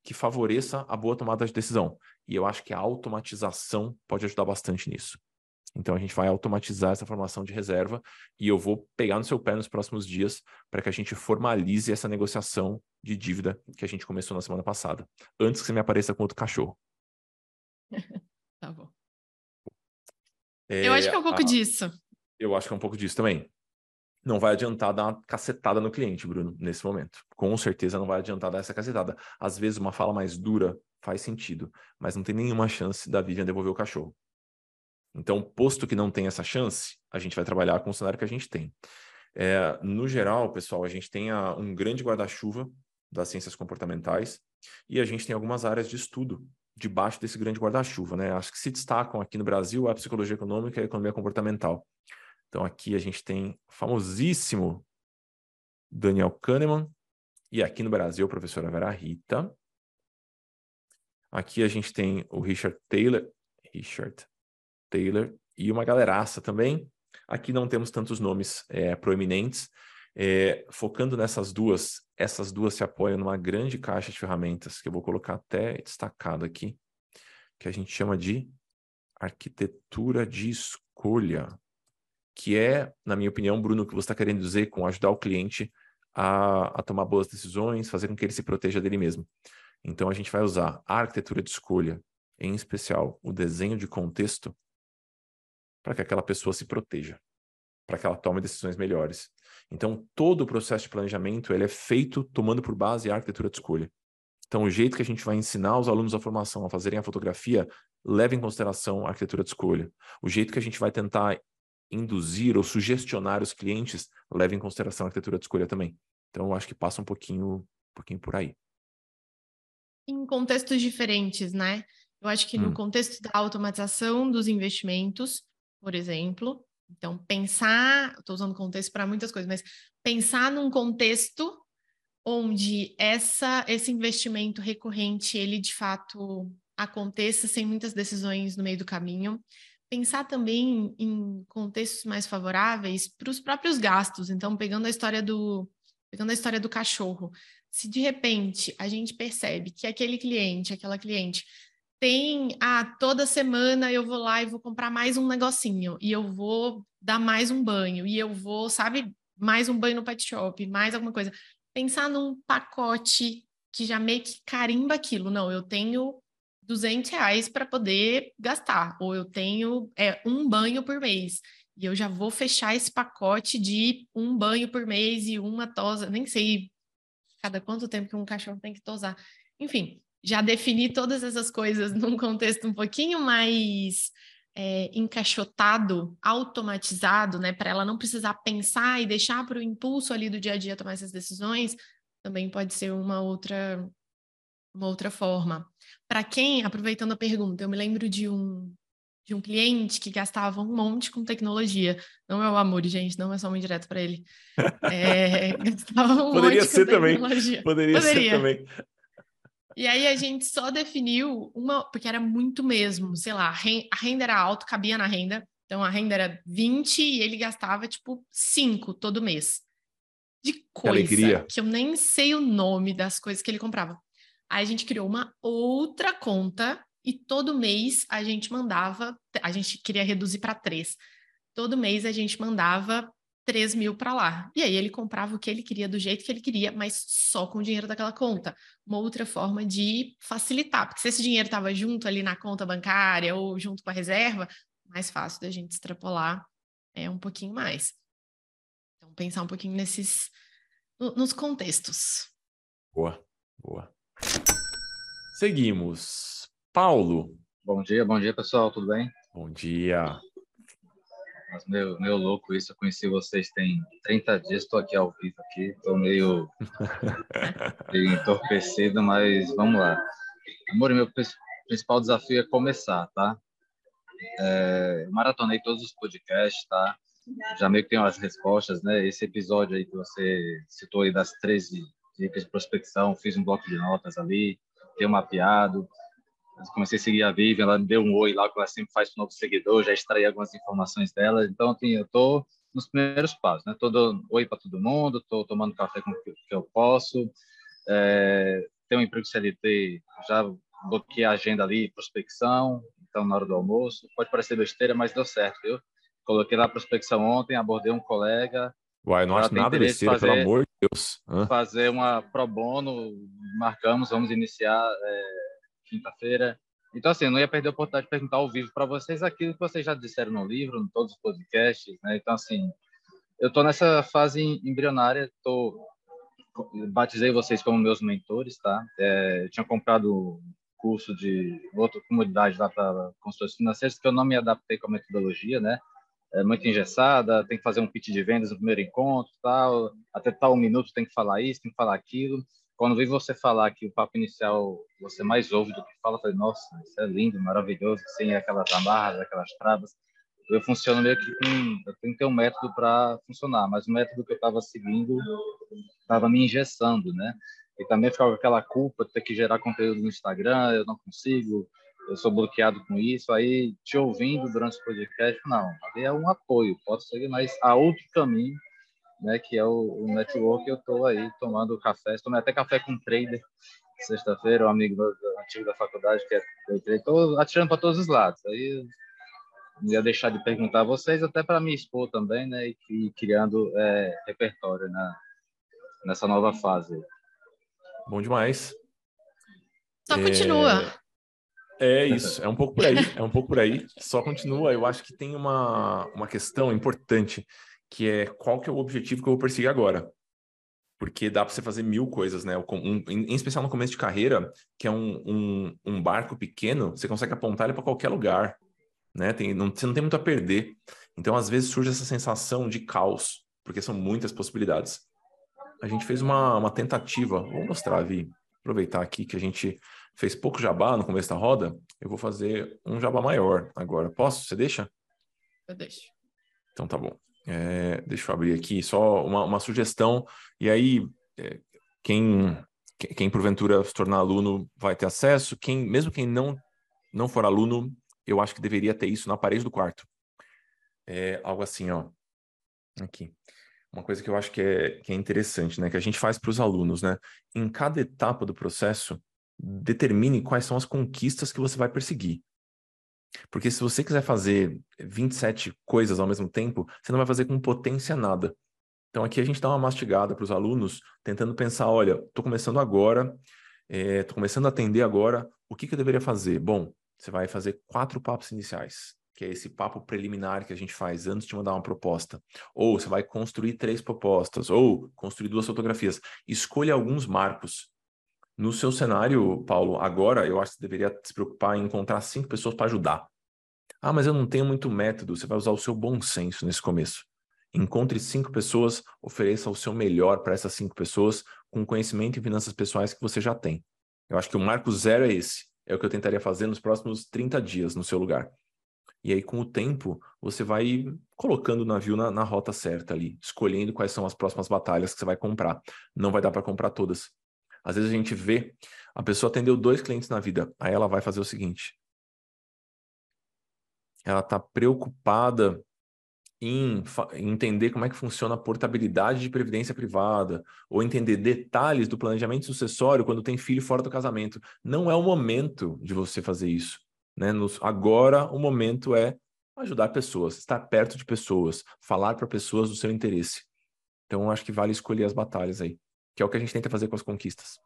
que favoreça a boa tomada de decisão. E eu acho que a automatização pode ajudar bastante nisso. Então a gente vai automatizar essa formação de reserva e eu vou pegar no seu pé nos próximos dias para que a gente formalize essa negociação de dívida que a gente começou na semana passada, antes que você me apareça com outro cachorro. tá bom. É, eu acho que é um pouco a... disso. Eu acho que é um pouco disso também. não vai adiantar dar uma cacetada no cliente, Bruno, nesse momento. Com certeza não vai adiantar dar essa cacetada. Às vezes uma fala mais dura faz sentido, mas não tem nenhuma chance da Vivian devolver o cachorro. Então, posto que não tem essa chance, a gente vai trabalhar com o cenário que a gente tem. É, no geral, pessoal, a gente tem a, um grande guarda-chuva das ciências comportamentais e a gente tem algumas áreas de estudo debaixo desse grande guarda-chuva, né? Acho que se destacam aqui no Brasil a psicologia econômica e a economia comportamental. Então aqui a gente tem o famosíssimo Daniel Kahneman e aqui no Brasil a professora Vera Rita. Aqui a gente tem o Richard Taylor, Richard Taylor e uma galeraça também. Aqui não temos tantos nomes é, proeminentes. É, focando nessas duas, essas duas se apoiam numa grande caixa de ferramentas que eu vou colocar até destacado aqui, que a gente chama de arquitetura de escolha, que é, na minha opinião, Bruno, o que você está querendo dizer com ajudar o cliente a, a tomar boas decisões, fazer com que ele se proteja dele mesmo. Então, a gente vai usar a arquitetura de escolha, em especial o desenho de contexto, para que aquela pessoa se proteja, para que ela tome decisões melhores. Então, todo o processo de planejamento ele é feito tomando por base a arquitetura de escolha. Então, o jeito que a gente vai ensinar os alunos da formação a fazerem a fotografia leva em consideração a arquitetura de escolha. O jeito que a gente vai tentar induzir ou sugestionar os clientes leva em consideração a arquitetura de escolha também. Então, eu acho que passa um pouquinho, um pouquinho por aí. Em contextos diferentes, né? Eu acho que no hum. contexto da automatização dos investimentos, por exemplo. Então, pensar, estou usando contexto para muitas coisas, mas pensar num contexto onde essa, esse investimento recorrente, ele de fato aconteça sem muitas decisões no meio do caminho. Pensar também em contextos mais favoráveis para os próprios gastos. Então, pegando a história do pegando a história do cachorro, se de repente a gente percebe que aquele cliente, aquela cliente tem, ah, toda semana eu vou lá e vou comprar mais um negocinho, e eu vou dar mais um banho, e eu vou, sabe, mais um banho no pet shop, mais alguma coisa. Pensar num pacote que já meio que carimba aquilo. Não, eu tenho 200 reais para poder gastar, ou eu tenho é, um banho por mês. E eu já vou fechar esse pacote de um banho por mês e uma tosa, nem sei cada quanto tempo que um cachorro tem que tosar. Enfim, já definir todas essas coisas num contexto um pouquinho mais é, encaixotado, automatizado, né, para ela não precisar pensar e deixar para o impulso ali do dia a dia tomar essas decisões, também pode ser uma outra uma outra forma. Para quem, aproveitando a pergunta, eu me lembro de um de um cliente que gastava um monte com tecnologia. Não é o amor, gente, não é só um indireto para ele. É, gastava um Poderia monte ser com também. Poderia, Poderia ser também. E aí a gente só definiu uma, porque era muito mesmo, sei lá, a renda era alta, cabia na renda, então a renda era 20 e ele gastava tipo 5 todo mês. De coisa que, que eu nem sei o nome das coisas que ele comprava. Aí a gente criou uma outra conta e todo mês a gente mandava, a gente queria reduzir para três. Todo mês a gente mandava 3 mil para lá. E aí ele comprava o que ele queria do jeito que ele queria, mas só com o dinheiro daquela conta. Uma outra forma de facilitar, porque se esse dinheiro estava junto ali na conta bancária ou junto com a reserva, mais fácil da gente extrapolar é um pouquinho mais. Então pensar um pouquinho nesses nos contextos. Boa, boa. Seguimos. Paulo. Bom dia, bom dia, pessoal, tudo bem? Bom dia. Mas meu, meu louco isso, eu conheci vocês tem 30 dias, estou aqui ao vivo aqui, estou meio, meio entorpecido, mas vamos lá. Amor, meu principal desafio é começar, tá? É, eu maratonei todos os podcasts, tá? Já meio que tenho as respostas, né? Esse episódio aí que você citou aí das 13 dicas de prospecção, fiz um bloco de notas ali, tenho mapeado comecei a seguir a Vivian, ela me deu um oi lá, que ela sempre faz para novo seguidor, já extraí algumas informações dela. Então, assim, eu estou nos primeiros passos, né? Estou dando oi para todo mundo, estou tomando café com o que eu posso. É, tenho um emprego CLT, já bloqueei a agenda ali, prospecção, então na hora do almoço. Pode parecer besteira, mas deu certo, viu? Coloquei lá a prospecção ontem, abordei um colega. Uai, não acho nada besteira, fazer, pelo amor de Deus. Hã? Fazer uma pro bono, marcamos, vamos iniciar. É, quinta-feira. Então, assim, eu não ia perder a oportunidade de perguntar ao vivo para vocês aquilo que vocês já disseram no livro, em todos os podcasts, né? Então, assim, eu estou nessa fase embrionária, tô, batizei vocês como meus mentores, tá? É, eu tinha comprado curso de outra comunidade lá para consultores financeiros que eu não me adaptei com a metodologia, né? É muito engessada, tem que fazer um pitch de vendas no primeiro encontro, tal, até tal minuto tem que falar isso, tem que falar aquilo. Quando vi você falar que o papo inicial você mais ouve do que fala, eu falei, nossa, isso é lindo, maravilhoso, sem aquelas amarras, aquelas travas eu funciono meio que com. Eu tenho que ter um método para funcionar, mas o método que eu estava seguindo estava me engessando, né? E também ficava aquela culpa de ter que gerar conteúdo no Instagram, eu não consigo, eu sou bloqueado com isso. Aí, te ouvindo durante o podcast, não, ali é um apoio, posso seguir, mas há outro caminho, né? Que é o, o network. Eu estou aí tomando café, tomei até café com um trader sexta-feira, um amigo antigo da faculdade que é estou atirando para todos os lados. Aí não ia deixar de perguntar a vocês, até para me expor também, né? E, e criando é, repertório na, nessa nova fase. Bom demais. Só é... continua. É isso, é um pouco por aí, é um pouco por aí. Só continua. Eu acho que tem uma, uma questão importante, que é qual que é o objetivo que eu vou perseguir agora. Porque dá para você fazer mil coisas, né? Um, em especial no começo de carreira, que é um, um, um barco pequeno, você consegue apontar ele para qualquer lugar né? Tem, não, você não tem muito a perder. Então, às vezes, surge essa sensação de caos, porque são muitas possibilidades. A gente fez uma, uma tentativa, vou mostrar, Vi, aproveitar aqui que a gente fez pouco jabá no começo da roda, eu vou fazer um jabá maior agora. Posso? Você deixa? Eu deixo. Então tá bom. É, deixa eu abrir aqui só uma, uma sugestão, e aí é, quem, quem porventura se tornar aluno vai ter acesso, quem mesmo quem não, não for aluno eu acho que deveria ter isso na parede do quarto. É algo assim, ó. Aqui. Uma coisa que eu acho que é, que é interessante, né? Que a gente faz para os alunos, né? Em cada etapa do processo, determine quais são as conquistas que você vai perseguir. Porque se você quiser fazer 27 coisas ao mesmo tempo, você não vai fazer com potência nada. Então aqui a gente dá uma mastigada para os alunos, tentando pensar, olha, estou começando agora, estou é, começando a atender agora, o que, que eu deveria fazer? Bom, você vai fazer quatro papos iniciais, que é esse papo preliminar que a gente faz antes de mandar uma proposta. Ou você vai construir três propostas, ou construir duas fotografias. Escolha alguns marcos. No seu cenário, Paulo, agora eu acho que você deveria se preocupar em encontrar cinco pessoas para ajudar. Ah, mas eu não tenho muito método. Você vai usar o seu bom senso nesse começo. Encontre cinco pessoas, ofereça o seu melhor para essas cinco pessoas com conhecimento em finanças pessoais que você já tem. Eu acho que o marco zero é esse. É o que eu tentaria fazer nos próximos 30 dias no seu lugar. E aí, com o tempo, você vai colocando o navio na, na rota certa ali, escolhendo quais são as próximas batalhas que você vai comprar. Não vai dar para comprar todas. Às vezes a gente vê, a pessoa atendeu dois clientes na vida, aí ela vai fazer o seguinte. Ela está preocupada em, entender como é que funciona a portabilidade de previdência privada, ou entender detalhes do planejamento sucessório quando tem filho fora do casamento. Não é o momento de você fazer isso. Né? Nos, agora, o momento é ajudar pessoas, estar perto de pessoas, falar para pessoas do seu interesse. Então, acho que vale escolher as batalhas aí, que é o que a gente tenta fazer com as conquistas.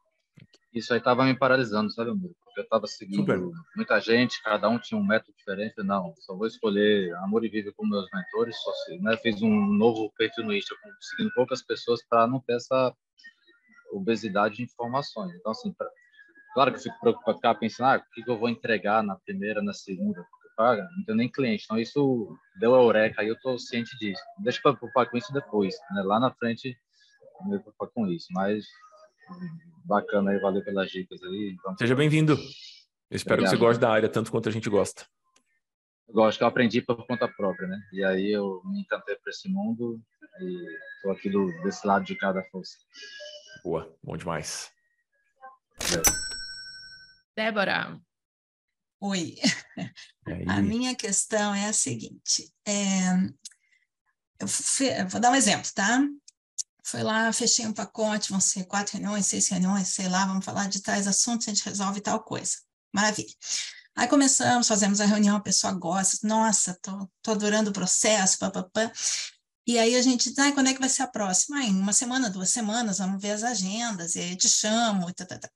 Isso aí estava me paralisando, sabe? Porque eu estava seguindo Super. muita gente, cada um tinha um método diferente. Não, só vou escolher Amor e Vive como meus mentores. Só se, né, fiz um novo perfil no Insta, seguindo poucas pessoas para não ter essa obesidade de informações. Então, assim, pra, claro que eu fico preocupado, ficar pensando, ah, o que, que eu vou entregar na primeira, na segunda? Porque, não tenho nem cliente. Então, isso deu a eureka, aí eu estou ciente disso. Deixa eu preocupar com isso depois. Né? Lá na frente, me preocupar com isso. Mas Bacana aí, valeu pelas dicas aí. Vamos... Seja bem-vindo. espero Obrigado. que você goste da área tanto quanto a gente gosta. Eu gosto que eu aprendi por conta própria, né? E aí eu me encantei para esse mundo e estou aqui do, desse lado de cada força. Boa, bom demais. Débora. Oi. A minha questão é a seguinte: é, eu vou dar um exemplo, tá? Foi lá, fechei um pacote, vão ser quatro reuniões, seis reuniões, sei lá, vamos falar de tais assuntos, a gente resolve tal coisa. Maravilha. Aí começamos, fazemos a reunião, a pessoa gosta, nossa, tô, tô adorando o processo, papapá. E aí a gente ah, quando é que vai ser a próxima? Ah, em uma semana, duas semanas, vamos ver as agendas, e aí eu te chamo, e tá, tá, tá.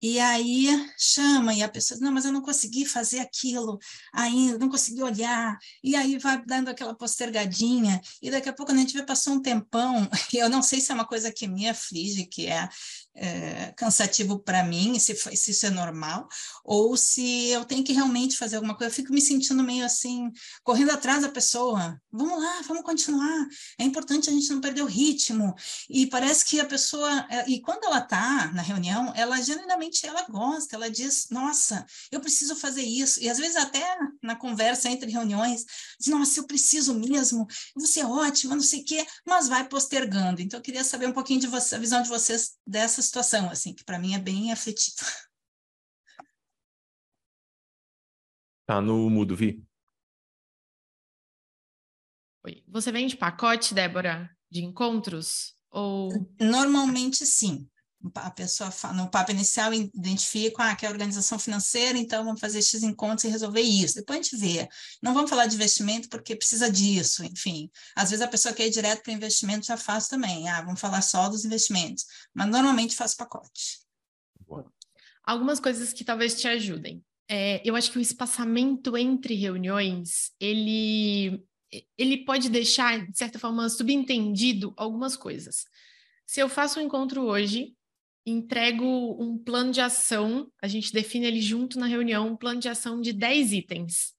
E aí chama e a pessoa, não, mas eu não consegui fazer aquilo ainda, não consegui olhar. E aí vai dando aquela postergadinha. E daqui a pouco, quando a gente vê, passou um tempão. E eu não sei se é uma coisa que me aflige, que é é, cansativo para mim, se, se, isso é normal, ou se eu tenho que realmente fazer alguma coisa. Eu fico me sentindo meio assim, correndo atrás da pessoa. Vamos lá, vamos continuar. É importante a gente não perder o ritmo. E parece que a pessoa, é, e quando ela está na reunião, ela genuinamente ela gosta, ela diz, nossa, eu preciso fazer isso. E às vezes até na conversa entre reuniões, diz, nossa, eu preciso mesmo, você é ótima, não sei o quê, mas vai postergando. Então eu queria saber um pouquinho de você, a visão de vocês dessas situação, assim, que para mim é bem afetiva. Tá no mudo, Vi. Oi. Você vende pacote, Débora, de encontros? Ou... Normalmente sim. A pessoa no papo inicial identifica ah, que é a organização financeira, então vamos fazer X encontros e resolver isso. Depois a gente vê. Não vamos falar de investimento porque precisa disso, enfim. Às vezes a pessoa quer ir direto para o investimento, já faz também. Ah, vamos falar só dos investimentos. Mas normalmente faz pacote. Algumas coisas que talvez te ajudem. É, eu acho que o espaçamento entre reuniões, ele, ele pode deixar, de certa forma, subentendido algumas coisas. Se eu faço um encontro hoje, entrego um plano de ação, a gente define ele junto na reunião, um plano de ação de 10 itens.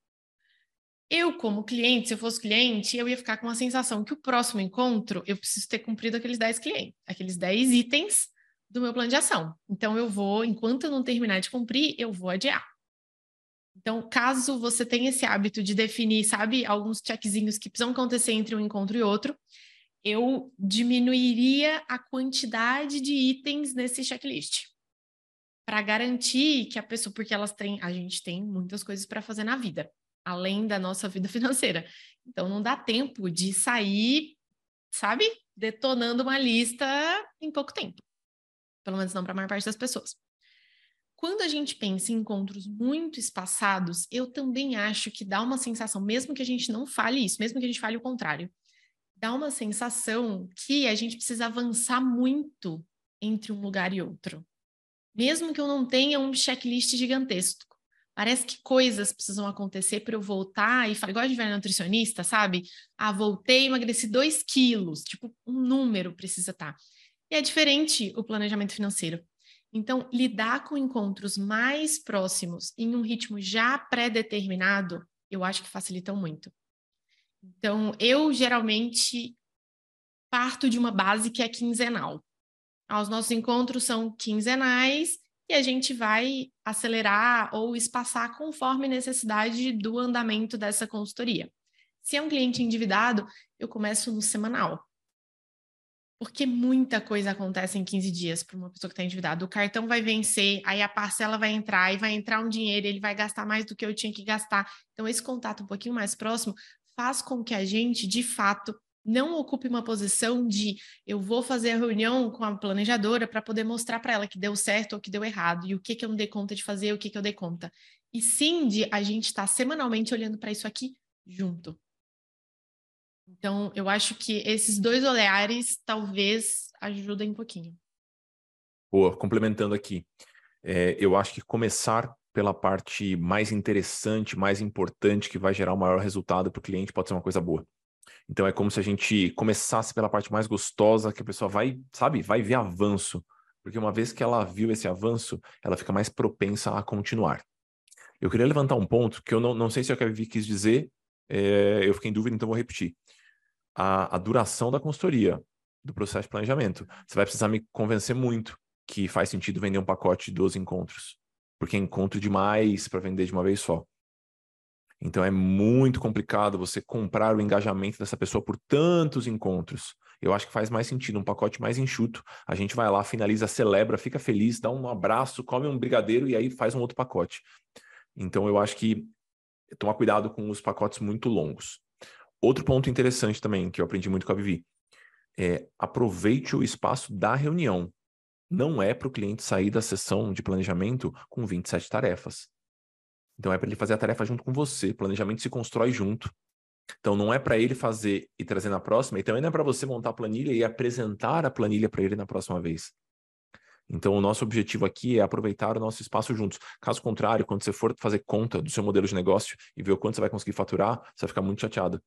Eu, como cliente, se eu fosse cliente, eu ia ficar com a sensação que o próximo encontro eu preciso ter cumprido aqueles 10 clientes, aqueles 10 itens do meu plano de ação. Então, eu vou, enquanto eu não terminar de cumprir, eu vou adiar. Então, caso você tenha esse hábito de definir, sabe, alguns checkzinhos que precisam acontecer entre um encontro e outro, eu diminuiria a quantidade de itens nesse checklist para garantir que a pessoa, porque elas têm, a gente tem muitas coisas para fazer na vida, além da nossa vida financeira. Então não dá tempo de sair, sabe, detonando uma lista em pouco tempo. Pelo menos não para a maior parte das pessoas. Quando a gente pensa em encontros muito espaçados, eu também acho que dá uma sensação, mesmo que a gente não fale isso, mesmo que a gente fale o contrário, dá uma sensação que a gente precisa avançar muito entre um lugar e outro. Mesmo que eu não tenha um checklist gigantesco. Parece que coisas precisam acontecer para eu voltar e falar, igual a gente vai nutricionista, sabe? Ah, voltei, emagreci 2 quilos. Tipo, um número precisa estar. Tá. E é diferente o planejamento financeiro. Então, lidar com encontros mais próximos em um ritmo já pré-determinado, eu acho que facilitam muito. Então, eu geralmente parto de uma base que é quinzenal. Os nossos encontros são quinzenais e a gente vai acelerar ou espaçar conforme necessidade do andamento dessa consultoria. Se é um cliente endividado, eu começo no semanal. Porque muita coisa acontece em 15 dias para uma pessoa que está endividada. O cartão vai vencer, aí a parcela vai entrar, e vai entrar um dinheiro, ele vai gastar mais do que eu tinha que gastar. Então, esse contato um pouquinho mais próximo faz com que a gente, de fato, não ocupe uma posição de eu vou fazer a reunião com a planejadora para poder mostrar para ela que deu certo ou que deu errado, e o que, que eu não dei conta de fazer, o que, que eu dei conta. E sim de a gente estar tá semanalmente olhando para isso aqui junto. Então, eu acho que esses dois olhares talvez ajudem um pouquinho. Boa, complementando aqui. É, eu acho que começar pela parte mais interessante, mais importante, que vai gerar o maior resultado para o cliente, pode ser uma coisa boa. Então é como se a gente começasse pela parte mais gostosa, que a pessoa vai, sabe, vai ver avanço. Porque uma vez que ela viu esse avanço, ela fica mais propensa a continuar. Eu queria levantar um ponto que eu não, não sei se a Vivi quis dizer, é, eu fiquei em dúvida, então vou repetir. A, a duração da consultoria, do processo de planejamento. Você vai precisar me convencer muito que faz sentido vender um pacote de 12 encontros porque é encontro demais para vender de uma vez só. Então é muito complicado você comprar o engajamento dessa pessoa por tantos encontros. Eu acho que faz mais sentido um pacote mais enxuto. A gente vai lá, finaliza, celebra, fica feliz, dá um abraço, come um brigadeiro e aí faz um outro pacote. Então eu acho que tomar cuidado com os pacotes muito longos. Outro ponto interessante também que eu aprendi muito com a Vivi é aproveite o espaço da reunião não é para o cliente sair da sessão de planejamento com 27 tarefas. Então é para ele fazer a tarefa junto com você. Planejamento se constrói junto. Então não é para ele fazer e trazer na próxima, e também não é para você montar a planilha e apresentar a planilha para ele na próxima vez. Então, o nosso objetivo aqui é aproveitar o nosso espaço juntos. Caso contrário, quando você for fazer conta do seu modelo de negócio e ver o quanto você vai conseguir faturar, você vai ficar muito chateado.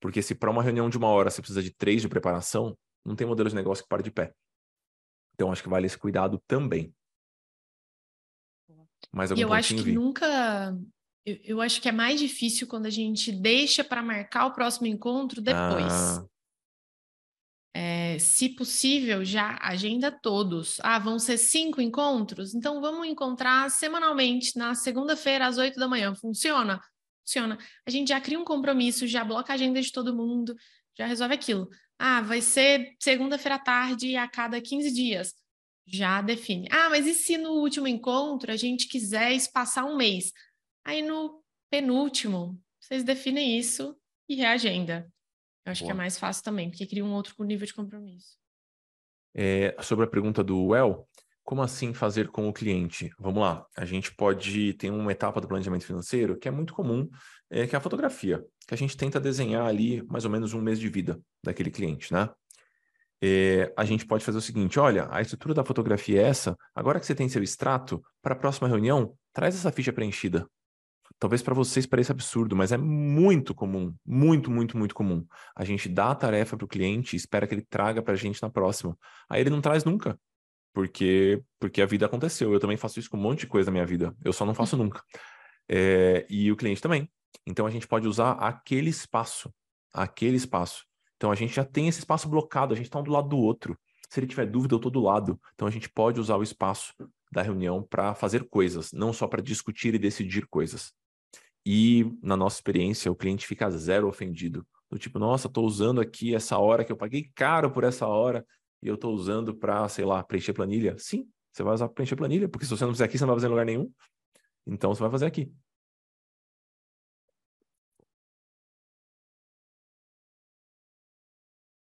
Porque se para uma reunião de uma hora você precisa de três de preparação, não tem modelo de negócio que pare de pé. Então, acho que vale esse cuidado também. Mais algum e eu acho que vi? nunca. Eu, eu, acho que é mais difícil quando a gente deixa para marcar o próximo encontro depois. Ah. É, se possível, já agenda todos. Ah, vão ser cinco encontros? Então vamos encontrar semanalmente na segunda-feira às oito da manhã. Funciona? Funciona. A gente já cria um compromisso, já bloca a agenda de todo mundo, já resolve aquilo. Ah, vai ser segunda-feira à tarde a cada 15 dias. Já define. Ah, mas e se no último encontro a gente quiser espaçar um mês? Aí no penúltimo, vocês definem isso e reagenda. Eu acho Boa. que é mais fácil também, porque cria um outro nível de compromisso. É, sobre a pergunta do Well, como assim fazer com o cliente? Vamos lá, a gente pode ter uma etapa do planejamento financeiro que é muito comum, é, que é a fotografia, que a gente tenta desenhar ali mais ou menos um mês de vida daquele cliente, né? É, a gente pode fazer o seguinte: olha, a estrutura da fotografia é essa. Agora que você tem seu extrato, para a próxima reunião, traz essa ficha preenchida. Talvez para vocês pareça absurdo, mas é muito comum, muito, muito, muito comum. A gente dá a tarefa para o cliente e espera que ele traga para a gente na próxima. Aí ele não traz nunca, porque porque a vida aconteceu. Eu também faço isso com um monte de coisa na minha vida. Eu só não faço nunca. É, e o cliente também. Então a gente pode usar aquele espaço, aquele espaço. Então a gente já tem esse espaço blocado, a gente está um do lado do outro. Se ele tiver dúvida, eu estou do lado. Então a gente pode usar o espaço da reunião para fazer coisas, não só para discutir e decidir coisas. E, na nossa experiência, o cliente fica zero ofendido. Do tipo, nossa, estou usando aqui essa hora que eu paguei caro por essa hora e eu estou usando para, sei lá, preencher planilha. Sim, você vai usar para preencher planilha, porque se você não fizer aqui, você não vai fazer em lugar nenhum. Então, você vai fazer aqui.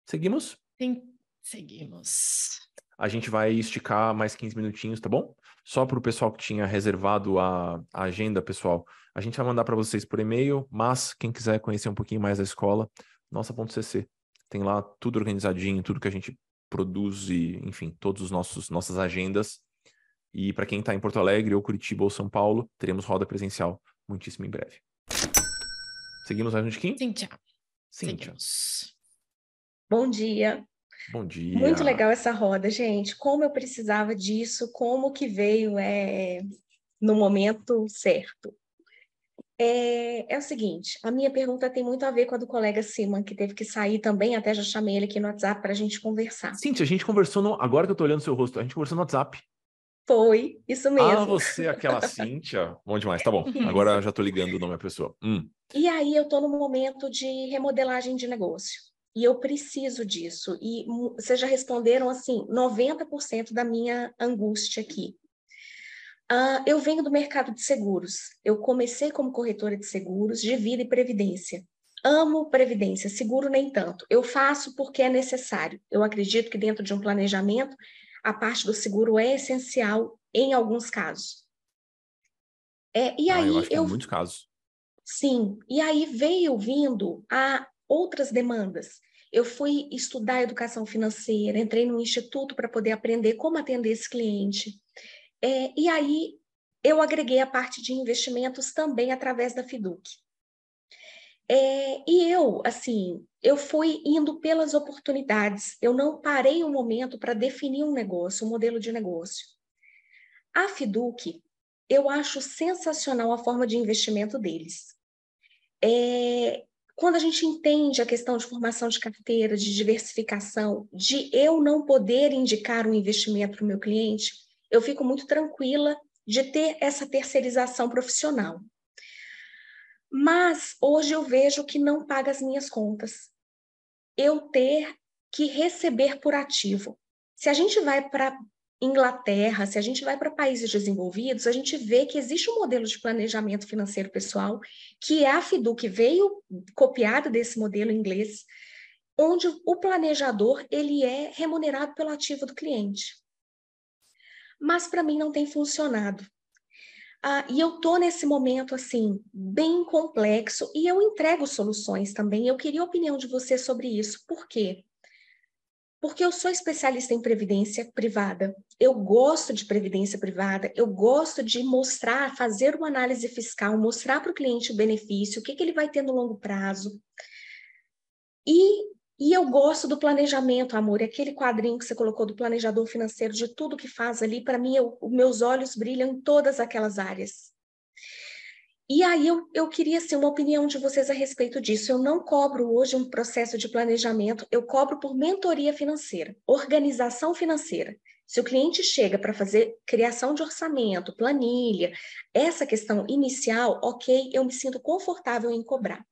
Seguimos? Sim, seguimos. A gente vai esticar mais 15 minutinhos, tá bom? Só para o pessoal que tinha reservado a, a agenda, pessoal. A gente vai mandar para vocês por e-mail, mas quem quiser conhecer um pouquinho mais da escola, nossa.cc. Tem lá tudo organizadinho, tudo que a gente produz e, enfim, todos os nossos nossas agendas. E para quem está em Porto Alegre, ou Curitiba, ou São Paulo, teremos roda presencial muitíssimo em breve. Seguimos mais um tiquinho? Cíntia. Cíntia. Bom dia. Bom dia. Muito legal essa roda, gente. Como eu precisava disso, como que veio é, no momento certo. É, é, o seguinte, a minha pergunta tem muito a ver com a do colega Simon, que teve que sair também, até já chamei ele aqui no WhatsApp para a gente conversar. Cintia, a gente conversou, no, agora que eu estou olhando seu rosto, a gente conversou no WhatsApp. Foi, isso mesmo. Ah, você, aquela Cíntia. Bom demais, tá bom. Agora já estou ligando o nome da pessoa. Hum. E aí eu estou no momento de remodelagem de negócio. E eu preciso disso. E vocês já responderam assim, 90% da minha angústia aqui. Uh, eu venho do mercado de seguros. Eu comecei como corretora de seguros de vida e previdência. Amo previdência, seguro nem tanto. Eu faço porque é necessário. Eu acredito que dentro de um planejamento, a parte do seguro é essencial em alguns casos. É, e ah, aí eu acho que eu... em muitos casos. Sim, e aí veio vindo a outras demandas. Eu fui estudar educação financeira, entrei no instituto para poder aprender como atender esse cliente. É, e aí eu agreguei a parte de investimentos também através da Fiduc. É, e eu, assim, eu fui indo pelas oportunidades. Eu não parei um momento para definir um negócio, um modelo de negócio. A Fiduc, eu acho sensacional a forma de investimento deles. É, quando a gente entende a questão de formação de carteira, de diversificação, de eu não poder indicar um investimento para o meu cliente, eu fico muito tranquila de ter essa terceirização profissional. Mas hoje eu vejo que não paga as minhas contas. Eu ter que receber por ativo. Se a gente vai para Inglaterra, se a gente vai para países desenvolvidos, a gente vê que existe um modelo de planejamento financeiro pessoal, que é a FIDU, que veio copiado desse modelo inglês, onde o planejador ele é remunerado pelo ativo do cliente mas para mim não tem funcionado. Ah, e eu estou nesse momento assim, bem complexo, e eu entrego soluções também. Eu queria a opinião de você sobre isso. Por quê? porque eu sou especialista em previdência privada. Eu gosto de previdência privada, eu gosto de mostrar, fazer uma análise fiscal, mostrar para o cliente o benefício, o que, que ele vai ter no longo prazo. E, e eu gosto do planejamento, amor, aquele quadrinho que você colocou do planejador financeiro, de tudo que faz ali, para mim, eu, meus olhos brilham em todas aquelas áreas. E aí eu, eu queria assim, uma opinião de vocês a respeito disso. Eu não cobro hoje um processo de planejamento, eu cobro por mentoria financeira, organização financeira. Se o cliente chega para fazer criação de orçamento, planilha, essa questão inicial, ok, eu me sinto confortável em cobrar.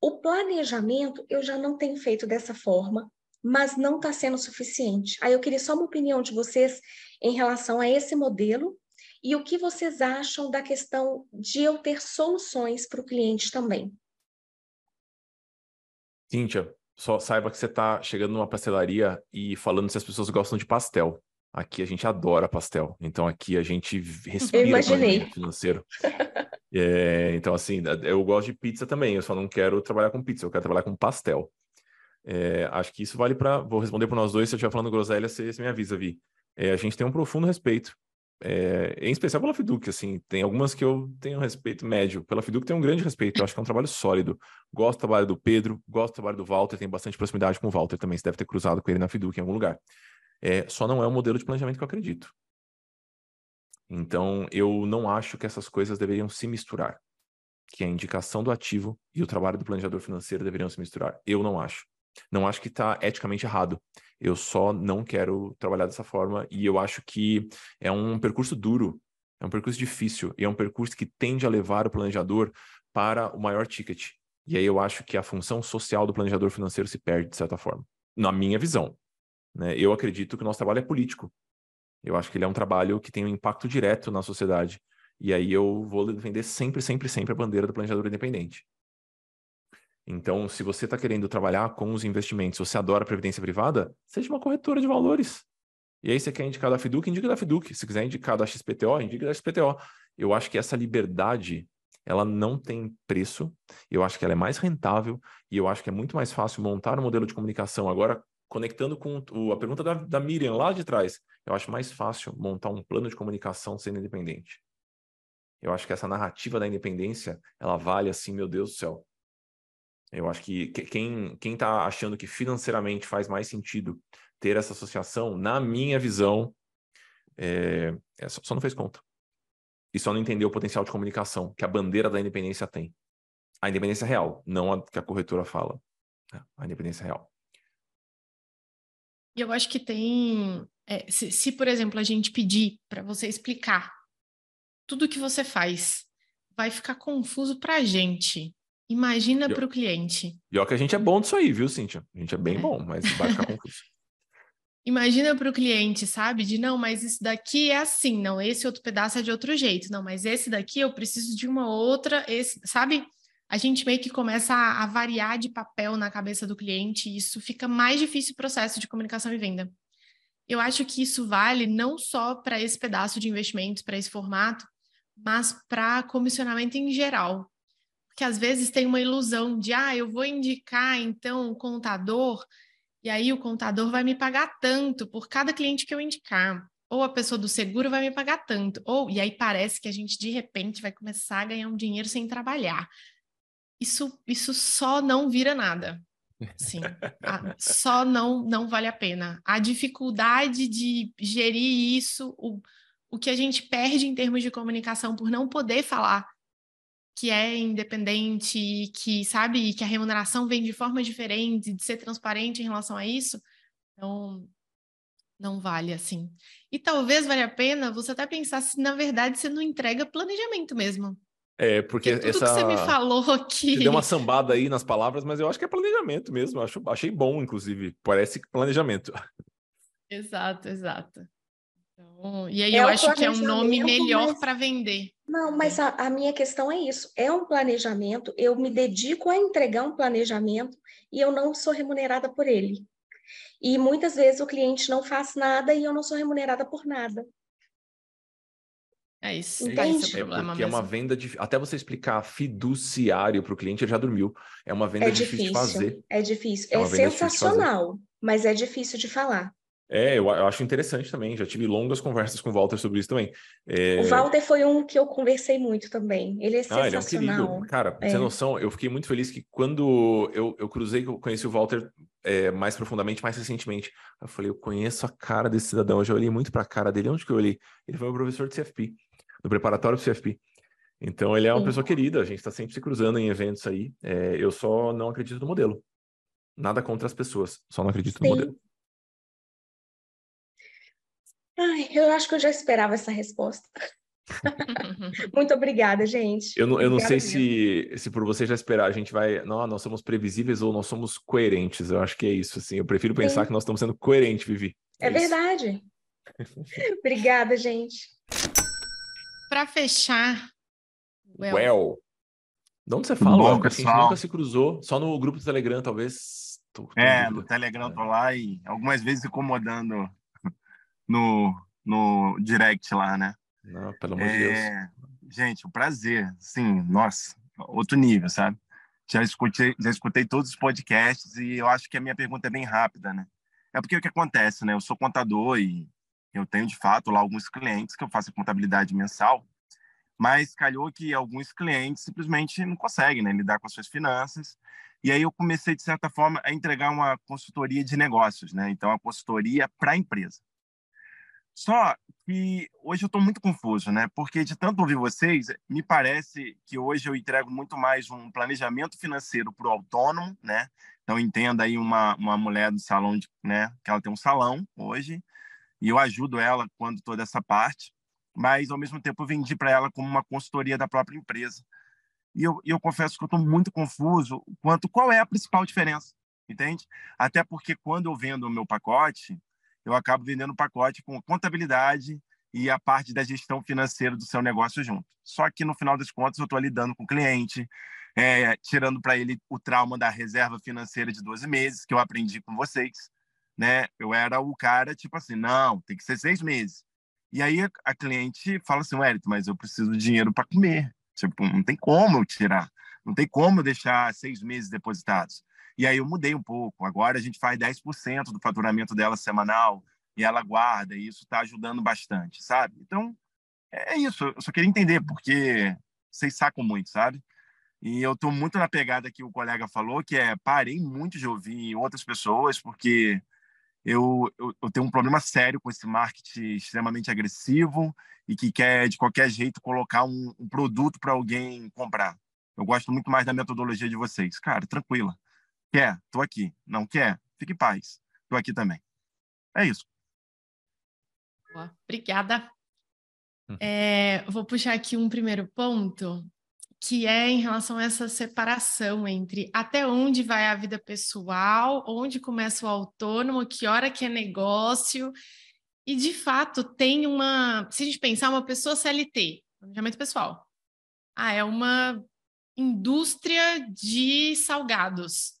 O planejamento eu já não tenho feito dessa forma, mas não está sendo suficiente. Aí eu queria só uma opinião de vocês em relação a esse modelo e o que vocês acham da questão de eu ter soluções para o cliente também? Cíntia, só saiba que você está chegando numa pastelaria e falando se as pessoas gostam de pastel. Aqui a gente adora pastel. Então aqui a gente respira o financeiro. é, então, assim, eu gosto de pizza também. Eu só não quero trabalhar com pizza, eu quero trabalhar com pastel. É, acho que isso vale para. Vou responder para nós dois. Se eu estiver falando groselha, você, você me avisa, Vi. É, a gente tem um profundo respeito é, em especial pela Fiduc, assim, tem algumas que eu tenho respeito médio. Pela Fiduc tem um grande respeito, eu acho que é um trabalho sólido. Gosto do trabalho do Pedro, gosto do trabalho do Walter, tem bastante proximidade com o Walter também, você deve ter cruzado com ele na Fiduc em algum lugar. É, só não é o modelo de planejamento que eu acredito. Então, eu não acho que essas coisas deveriam se misturar. Que a indicação do ativo e o trabalho do planejador financeiro deveriam se misturar. Eu não acho. Não acho que está eticamente errado. Eu só não quero trabalhar dessa forma e eu acho que é um percurso duro, é um percurso difícil e é um percurso que tende a levar o planejador para o maior ticket. E aí eu acho que a função social do planejador financeiro se perde de certa forma, na minha visão. Né? Eu acredito que o nosso trabalho é político. Eu acho que ele é um trabalho que tem um impacto direto na sociedade. E aí eu vou defender sempre, sempre, sempre a bandeira do planejador independente. Então, se você está querendo trabalhar com os investimentos, você adora a previdência privada, seja uma corretora de valores. E aí você quer indicar da Fiduc, indica da Fiduc. Se quiser indicar da XPTO, indica da XPTO. Eu acho que essa liberdade, ela não tem preço. Eu acho que ela é mais rentável e eu acho que é muito mais fácil montar um modelo de comunicação. Agora, conectando com a pergunta da, da Miriam lá de trás, eu acho mais fácil montar um plano de comunicação sendo independente. Eu acho que essa narrativa da independência, ela vale assim, meu Deus do céu. Eu acho que quem quem está achando que financeiramente faz mais sentido ter essa associação, na minha visão, é, é só, só, não fez conta. E só não entendeu o potencial de comunicação que a bandeira da independência tem. A independência real, não a que a corretora fala. Né? A independência real. E eu acho que tem. É, se, se, por exemplo, a gente pedir para você explicar tudo que você faz, vai ficar confuso para a gente. Imagina para o cliente. Pior que a gente é bom disso aí, viu, Cíntia? A gente é bem é. bom, mas vai ficar confuso. Imagina para o cliente, sabe? De não, mas isso daqui é assim, não, esse outro pedaço é de outro jeito, não, mas esse daqui eu preciso de uma outra, esse, sabe? A gente meio que começa a, a variar de papel na cabeça do cliente e isso fica mais difícil o processo de comunicação e venda. Eu acho que isso vale não só para esse pedaço de investimentos, para esse formato, mas para comissionamento em geral que às vezes tem uma ilusão de, ah, eu vou indicar então um contador, e aí o contador vai me pagar tanto por cada cliente que eu indicar. Ou a pessoa do seguro vai me pagar tanto. Ou, e aí parece que a gente de repente vai começar a ganhar um dinheiro sem trabalhar. Isso, isso só não vira nada. Sim, só não, não vale a pena. A dificuldade de gerir isso, o, o que a gente perde em termos de comunicação por não poder falar que é independente, que sabe que a remuneração vem de forma diferente, de ser transparente em relação a isso, então não vale assim. E talvez valha a pena você até pensar se na verdade você não entrega planejamento mesmo. É, porque, tudo essa... que você me falou aqui. Você deu uma sambada aí nas palavras, mas eu acho que é planejamento mesmo. Eu acho, achei bom, inclusive. Parece planejamento. Exato, exato. Então, e aí é eu acho que é um nome melhor mas... para vender. Não, mas a, a, minha questão é isso. É um planejamento, eu me dedico a entregar um planejamento e eu não sou remunerada por ele. E muitas vezes o cliente não faz nada e eu não sou remunerada por nada. É isso. Entende? É, isso, é porque é uma venda de. Até você explicar fiduciário para o cliente, ele já dormiu. É uma venda é difícil, difícil, de fazer. É difícil. É, é sensacional. mas é difícil de falar. É, eu, eu, acho interessante também. Já tive longas conversas com o Walter sobre isso também. É... O Walter foi um que eu conversei muito também. Ele é sensacional. Ah, ele é um querido. Cara, é. sem noção, eu fiquei muito feliz que quando eu, eu cruzei, eu conheci o Walter é, mais profundamente, mais recentemente. Eu falei, eu conheço a cara desse cidadão. Eu já olhei muito para a cara dele. Onde que eu olhei? Ele foi meu professor de CFP, no preparatório do CFP. Então, ele é uma Sim. pessoa querida. A gente está sempre se cruzando em eventos aí. É, eu só não acredito no modelo. Nada contra as pessoas, só não acredito Sim. no modelo. Ai, eu acho que eu já esperava essa resposta. Muito obrigada, gente. Eu não, eu não sei se, se por você já esperar, a gente vai. Não, nós somos previsíveis ou nós somos coerentes. Eu acho que é isso. Assim. Eu prefiro pensar Sim. que nós estamos sendo coerentes, Vivi. É, é verdade. obrigada, gente. Para fechar. Well. well. De onde você fala? Bom, assim, a gente nunca se cruzou, só no grupo do Telegram, talvez. Tô, tô é, no Telegram tô lá e algumas vezes incomodando no, no direct lá, né? Não, pelo amor é, de Deus. É, gente, um prazer. Sim, nossa, outro nível, sabe? Já escutei, já escutei todos os podcasts e eu acho que a minha pergunta é bem rápida, né? É porque o que acontece, né? Eu sou contador e eu tenho, de fato, lá alguns clientes que eu faço contabilidade mensal, mas calhou que alguns clientes simplesmente não conseguem né, lidar com as suas finanças. E aí eu comecei, de certa forma, a entregar uma consultoria de negócios, né? Então, a consultoria para a empresa. Só que hoje eu estou muito confuso, né? Porque de tanto ouvir vocês, me parece que hoje eu entrego muito mais um planejamento financeiro para o autônomo, né? Então entenda aí uma, uma mulher do salão, de, né? Que ela tem um salão hoje e eu ajudo ela quando toda essa parte, mas ao mesmo tempo eu vendi para ela como uma consultoria da própria empresa. E eu, eu confesso que eu estou muito confuso quanto qual é a principal diferença, entende? Até porque quando eu vendo o meu pacote, eu acabo vendendo pacote com contabilidade e a parte da gestão financeira do seu negócio junto. Só que no final das contas eu estou lidando com o cliente, é, tirando para ele o trauma da reserva financeira de 12 meses, que eu aprendi com vocês. Né? Eu era o cara, tipo assim, não, tem que ser seis meses. E aí a cliente fala assim, Wellington, mas eu preciso de dinheiro para comer. Tipo, não tem como eu tirar, não tem como eu deixar seis meses depositados. E aí eu mudei um pouco. Agora a gente faz 10% do faturamento dela semanal e ela guarda, e isso está ajudando bastante, sabe? Então, é isso. Eu só queria entender, porque vocês sacam muito, sabe? E eu estou muito na pegada que o colega falou, que é parei muito de ouvir outras pessoas, porque eu, eu, eu, tenho um problema sério com esse marketing extremamente agressivo e que quer, de qualquer jeito, colocar um, um produto para alguém comprar. Eu gosto muito mais da metodologia de vocês. Cara, tranquila. Quer? Tô aqui. Não quer? Fique em paz. Tô aqui também. É isso. Boa. Obrigada. Hum. É, vou puxar aqui um primeiro ponto, que é em relação a essa separação entre até onde vai a vida pessoal, onde começa o autônomo, que hora que é negócio. E, de fato, tem uma... Se a gente pensar, uma pessoa CLT, planejamento pessoal. Ah, é uma indústria de salgados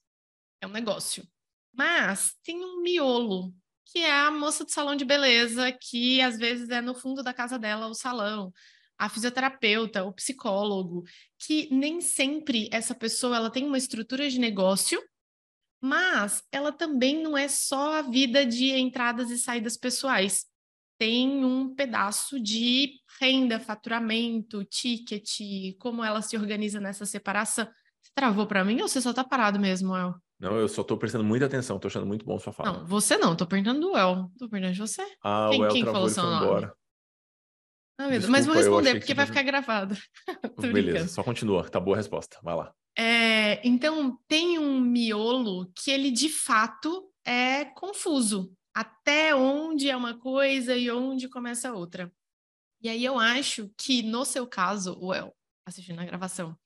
é um negócio. Mas tem um miolo, que é a moça do salão de beleza, que às vezes é no fundo da casa dela o salão, a fisioterapeuta, o psicólogo, que nem sempre essa pessoa ela tem uma estrutura de negócio, mas ela também não é só a vida de entradas e saídas pessoais. Tem um pedaço de renda, faturamento, ticket, como ela se organiza nessa separação. Você travou para mim ou você só tá parado mesmo, El? Não, eu só tô prestando muita atenção, tô achando muito bom sua fala. Não, você não, tô perguntando do El. Tô perguntando de você. Ah, quem, o El quem travou, falou seu nome? Embora. Ah, meu Desculpa, Mas vou responder, porque vai ficar gravado. Beleza, brincando. só continua, tá boa a resposta. Vai lá. É, então, tem um miolo que ele de fato é confuso. Até onde é uma coisa e onde começa outra. E aí eu acho que, no seu caso, o El, assistindo a gravação,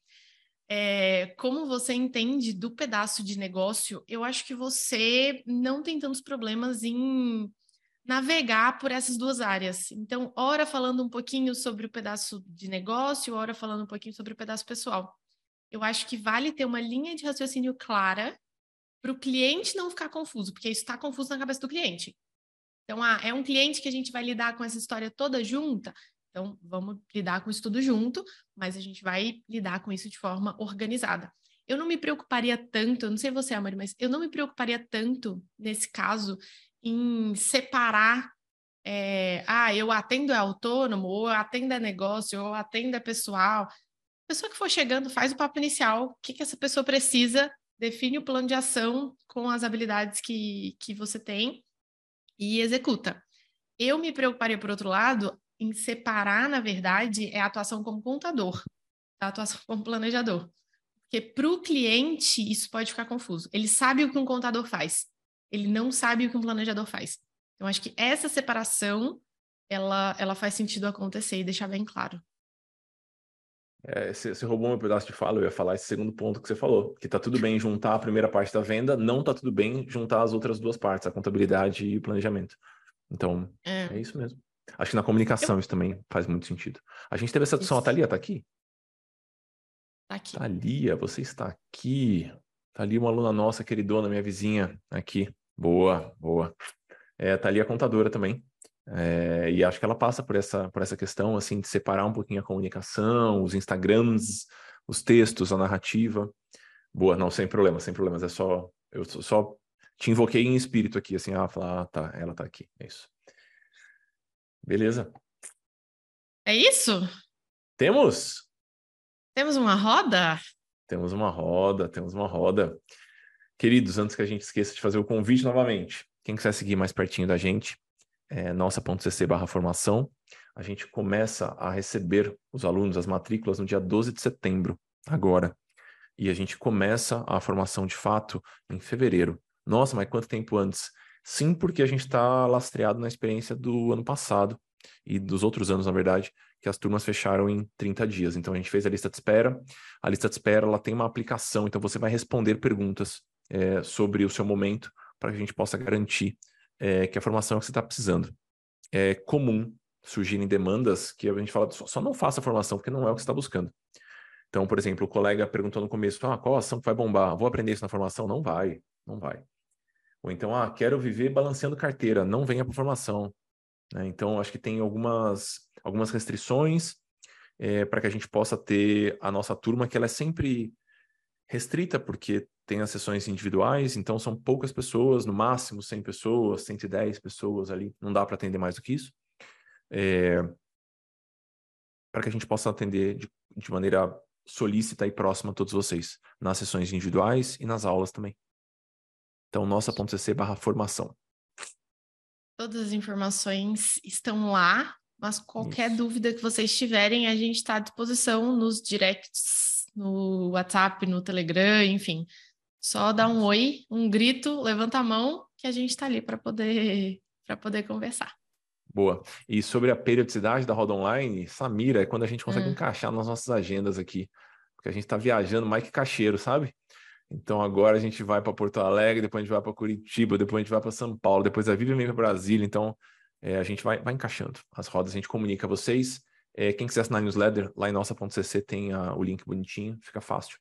é, como você entende do pedaço de negócio, eu acho que você não tem tantos problemas em navegar por essas duas áreas. Então, ora falando um pouquinho sobre o pedaço de negócio, ora falando um pouquinho sobre o pedaço pessoal. Eu acho que vale ter uma linha de raciocínio clara para o cliente não ficar confuso, porque isso está confuso na cabeça do cliente. Então, ah, é um cliente que a gente vai lidar com essa história toda junta. Então, vamos lidar com isso tudo junto, mas a gente vai lidar com isso de forma organizada. Eu não me preocuparia tanto, eu não sei você, Amor, mas eu não me preocuparia tanto, nesse caso, em separar. É, ah, eu atendo é autônomo, ou eu atendo é negócio, ou eu atendo é pessoal. A pessoa que for chegando faz o papo inicial, o que, que essa pessoa precisa, define o plano de ação com as habilidades que, que você tem e executa. Eu me preocuparia, por outro lado, em separar, na verdade, é a atuação como contador, a atuação como planejador. Porque para o cliente isso pode ficar confuso. Ele sabe o que um contador faz, ele não sabe o que um planejador faz. Então, acho que essa separação ela, ela faz sentido acontecer e deixar bem claro. É, você, você roubou um pedaço de fala, eu ia falar esse segundo ponto que você falou, que tá tudo bem juntar a primeira parte da venda, não tá tudo bem juntar as outras duas partes, a contabilidade e o planejamento. Então, é, é isso mesmo. Acho que na comunicação eu... isso também faz muito sentido. A gente teve essa discussão, a Thalia tá aqui? Tá aqui. Thalia, você está aqui. Thalia, uma aluna nossa, queridona, minha vizinha, aqui. Boa, boa. É, Thalia é contadora também. É, e acho que ela passa por essa, por essa questão, assim, de separar um pouquinho a comunicação, os Instagrams, os textos, a narrativa. Boa, não, sem problemas, sem problemas. É só, eu só te invoquei em espírito aqui, assim, ah, falar, ah, tá, ela tá aqui, é isso. Beleza. É isso? Temos? Temos uma roda? Temos uma roda, temos uma roda. Queridos, antes que a gente esqueça de fazer o convite novamente, quem quiser seguir mais pertinho da gente, é nossa.cc barra formação, a gente começa a receber os alunos, as matrículas no dia 12 de setembro, agora. E a gente começa a formação de fato em fevereiro. Nossa, mas quanto tempo antes? Sim, porque a gente está lastreado na experiência do ano passado e dos outros anos, na verdade, que as turmas fecharam em 30 dias. Então a gente fez a lista de espera. A lista de espera ela tem uma aplicação, então você vai responder perguntas é, sobre o seu momento para que a gente possa garantir é, que a formação é que você está precisando. É comum surgirem demandas que a gente fala, só não faça a formação, porque não é o que você está buscando. Então, por exemplo, o colega perguntou no começo, ah, qual ação que vai bombar? Vou aprender isso na formação? Não vai, não vai. Ou então, ah, quero viver balanceando carteira, não venha para formação. Né? Então, acho que tem algumas, algumas restrições é, para que a gente possa ter a nossa turma, que ela é sempre restrita, porque tem as sessões individuais, então são poucas pessoas, no máximo 100 pessoas, 110 pessoas ali, não dá para atender mais do que isso. É, para que a gente possa atender de, de maneira solícita e próxima a todos vocês, nas sessões individuais e nas aulas também. Então, nossa.cc barra formação. Todas as informações estão lá, mas qualquer Isso. dúvida que vocês tiverem, a gente está à disposição nos directs, no WhatsApp, no Telegram, enfim. Só dá um oi, um grito, levanta a mão, que a gente está ali para poder, poder conversar. Boa. E sobre a periodicidade da roda online, Samira, é quando a gente consegue hum. encaixar nas nossas agendas aqui. Porque a gente está viajando mais que cacheiro, sabe? Então agora a gente vai para Porto Alegre, depois a gente vai para Curitiba, depois a gente vai para São Paulo, depois a Vivian vem para Brasília. Então é, a gente vai, vai encaixando as rodas, a gente comunica a vocês. É, quem quiser assinar a newsletter, lá em nossa.cc tem a, o link bonitinho, fica fácil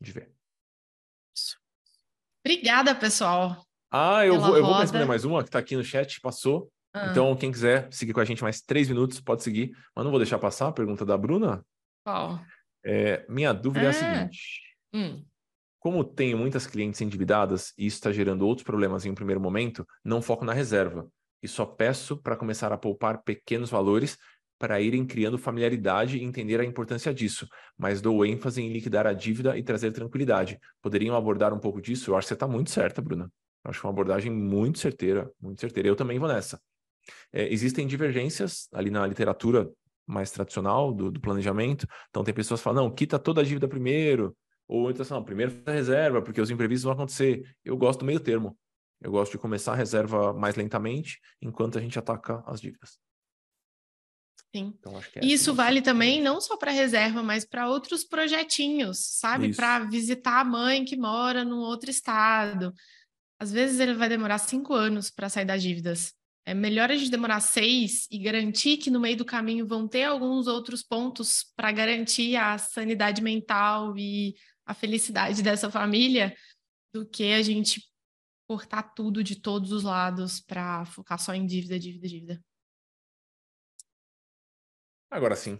de ver. Obrigada, pessoal. Ah, eu vou, eu vou responder mais uma que está aqui no chat, passou. Ah. Então, quem quiser seguir com a gente mais três minutos, pode seguir. Mas não vou deixar passar a pergunta da Bruna. Qual? É, minha dúvida ah. é a ah. seguinte. Hum. Como tenho muitas clientes endividadas e isso está gerando outros problemas em um primeiro momento, não foco na reserva e só peço para começar a poupar pequenos valores para irem criando familiaridade e entender a importância disso, mas dou ênfase em liquidar a dívida e trazer tranquilidade. Poderiam abordar um pouco disso? Eu acho que você está muito certa, Bruna. Eu acho é uma abordagem muito certeira, muito certeira. Eu também vou nessa. É, existem divergências ali na literatura mais tradicional do, do, planejamento. Então tem pessoas que falam, não, quita toda a dívida primeiro, ou então, assim, não, primeiro faz a reserva, porque os imprevistos vão acontecer. Eu gosto do meio termo. Eu gosto de começar a reserva mais lentamente, enquanto a gente ataca as dívidas. Sim. Então, é Isso vale também não só para reserva, mas para outros projetinhos, sabe? Para visitar a mãe que mora num outro estado. Às vezes ele vai demorar cinco anos para sair das dívidas. É melhor a gente demorar seis e garantir que no meio do caminho vão ter alguns outros pontos para garantir a sanidade mental e a felicidade dessa família do que a gente cortar tudo de todos os lados para focar só em dívida, dívida, dívida. Agora sim.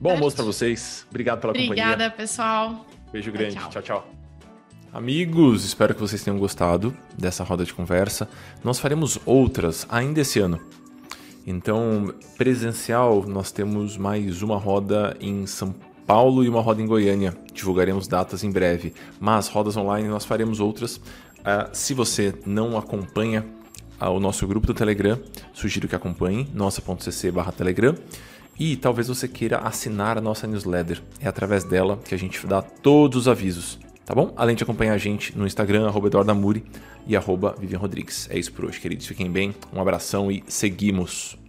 Bom almoço para vocês. Obrigado pela Obrigada, companhia. Obrigada, pessoal. Beijo grande. tchau. tchau. tchau. Amigos, espero que vocês tenham gostado dessa roda de conversa. Nós faremos outras ainda esse ano. Então, presencial, nós temos mais uma roda em São Paulo e uma roda em Goiânia. Divulgaremos datas em breve. Mas rodas online nós faremos outras. Uh, se você não acompanha uh, o nosso grupo do Telegram, sugiro que acompanhe nossa.cc/telegram. E talvez você queira assinar a nossa newsletter. É através dela que a gente dá todos os avisos, tá bom? Além de acompanhar a gente no Instagram, arroba e arroba Vivian Rodrigues. É isso por hoje, queridos. Fiquem bem, um abração e seguimos!